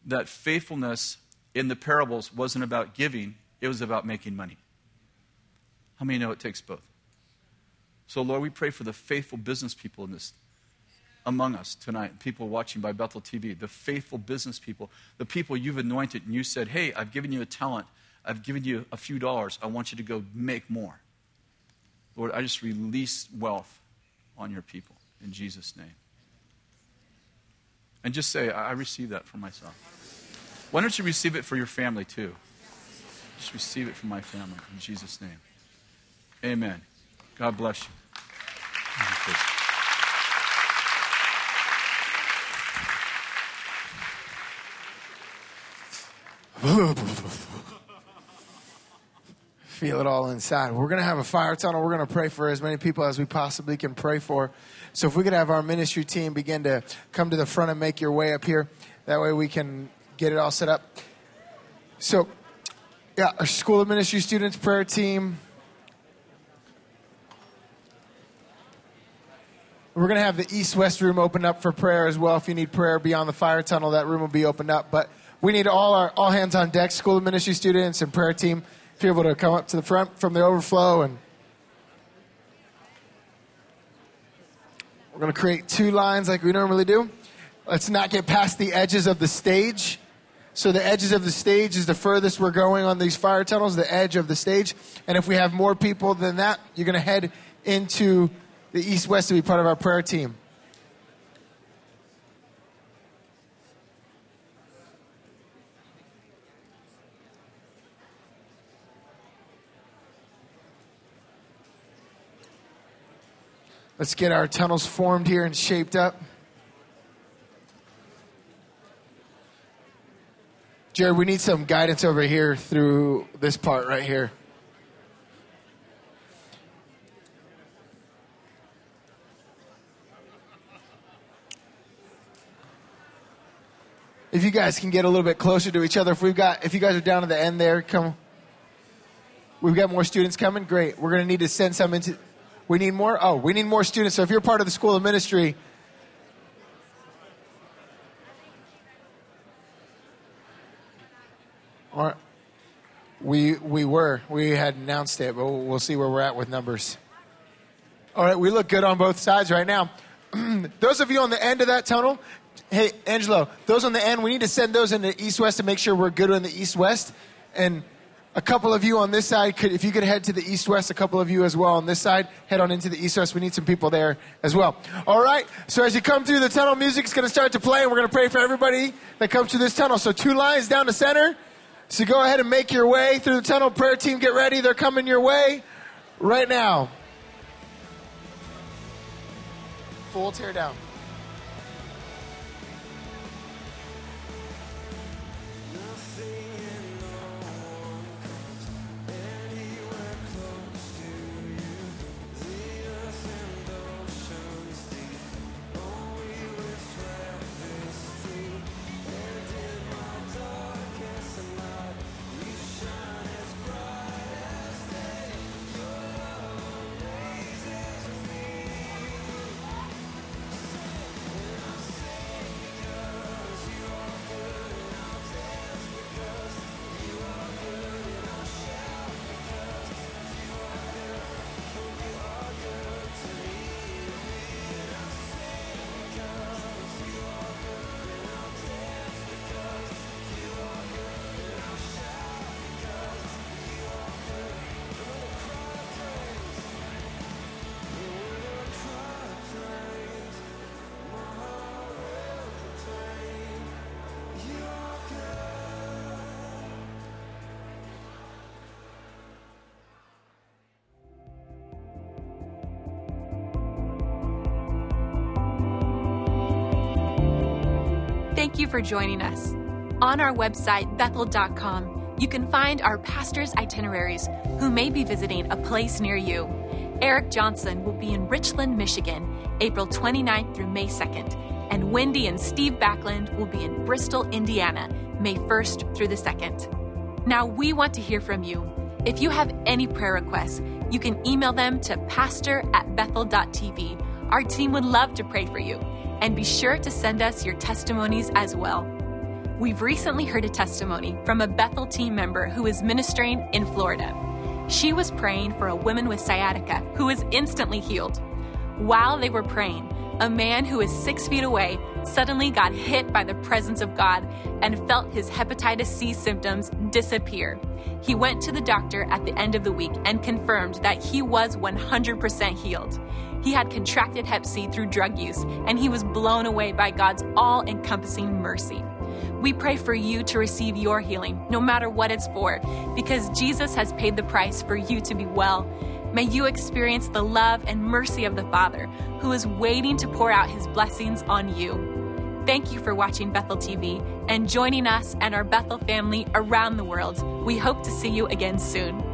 that faithfulness in the parables wasn't about giving, it was about making money. How many know it takes both? So, Lord, we pray for the faithful business people in this among us tonight, people watching by Bethel TV, the faithful business people, the people you've anointed and you said, Hey, I've given you a talent, I've given you a few dollars, I want you to go make more. Lord, I just release wealth on your people in Jesus' name. And just say, I receive that for myself. Why don't you receive it for your family too? Just receive it for my family in Jesus' name. Amen. God bless you. Feel it all inside. We're going to have a fire tunnel. We're going to pray for as many people as we possibly can pray for. So, if we could have our ministry team begin to come to the front and make your way up here, that way we can get it all set up. So, yeah, our School of Ministry students, prayer team. We're going to have the east west room open up for prayer as well. If you need prayer beyond the fire tunnel, that room will be opened up. But we need all our all hands on deck, School of Ministry students and prayer team. if you're able to come up to the front from the overflow and we're going to create two lines like we normally do. Let's not get past the edges of the stage. So the edges of the stage is the furthest we're going on these fire tunnels, the edge of the stage. And if we have more people than that, you're going to head into the east west to be part of our prayer team. Let's get our tunnels formed here and shaped up. Jared, we need some guidance over here through this part right here. If you guys can get a little bit closer to each other, if we've got, if you guys are down at the end there, come. We've got more students coming. Great. We're going to need to send some into. We need more? Oh, we need more students. So if you're part of the School of Ministry, we we were. We had announced it, but we'll, we'll see where we're at with numbers. All right, we look good on both sides right now. those of you on the end of that tunnel, hey Angelo, those on the end, we need to send those into east west to make sure we're good in the east west and a couple of you on this side could if you could head to the east west a couple of you as well on this side head on into the east west we need some people there as well. All right so as you come through the tunnel music is going to start to play and we're going to pray for everybody that comes through this tunnel. So two lines down the center so go ahead and make your way through the tunnel. Prayer team get ready. They're coming your way right now. Full tear down Thank you for joining us. On our website, bethel.com, you can find our pastors' itineraries who may be visiting a place near you. Eric Johnson will be in Richland, Michigan, April 29th through May 2nd, and Wendy and Steve Backlund will be in Bristol, Indiana, May 1st through the 2nd. Now, we want to hear from you. If you have any prayer requests, you can email them to pastor at bethel.tv. Our team would love to pray for you. And be sure to send us your testimonies as well. We've recently heard a testimony from a Bethel team member who is ministering in Florida. She was praying for a woman with sciatica who was instantly healed. While they were praying, a man who was six feet away suddenly got hit by the presence of God and felt his hepatitis C symptoms disappear. He went to the doctor at the end of the week and confirmed that he was 100% healed. He had contracted hep C through drug use, and he was blown away by God's all encompassing mercy. We pray for you to receive your healing, no matter what it's for, because Jesus has paid the price for you to be well. May you experience the love and mercy of the Father, who is waiting to pour out his blessings on you. Thank you for watching Bethel TV and joining us and our Bethel family around the world. We hope to see you again soon.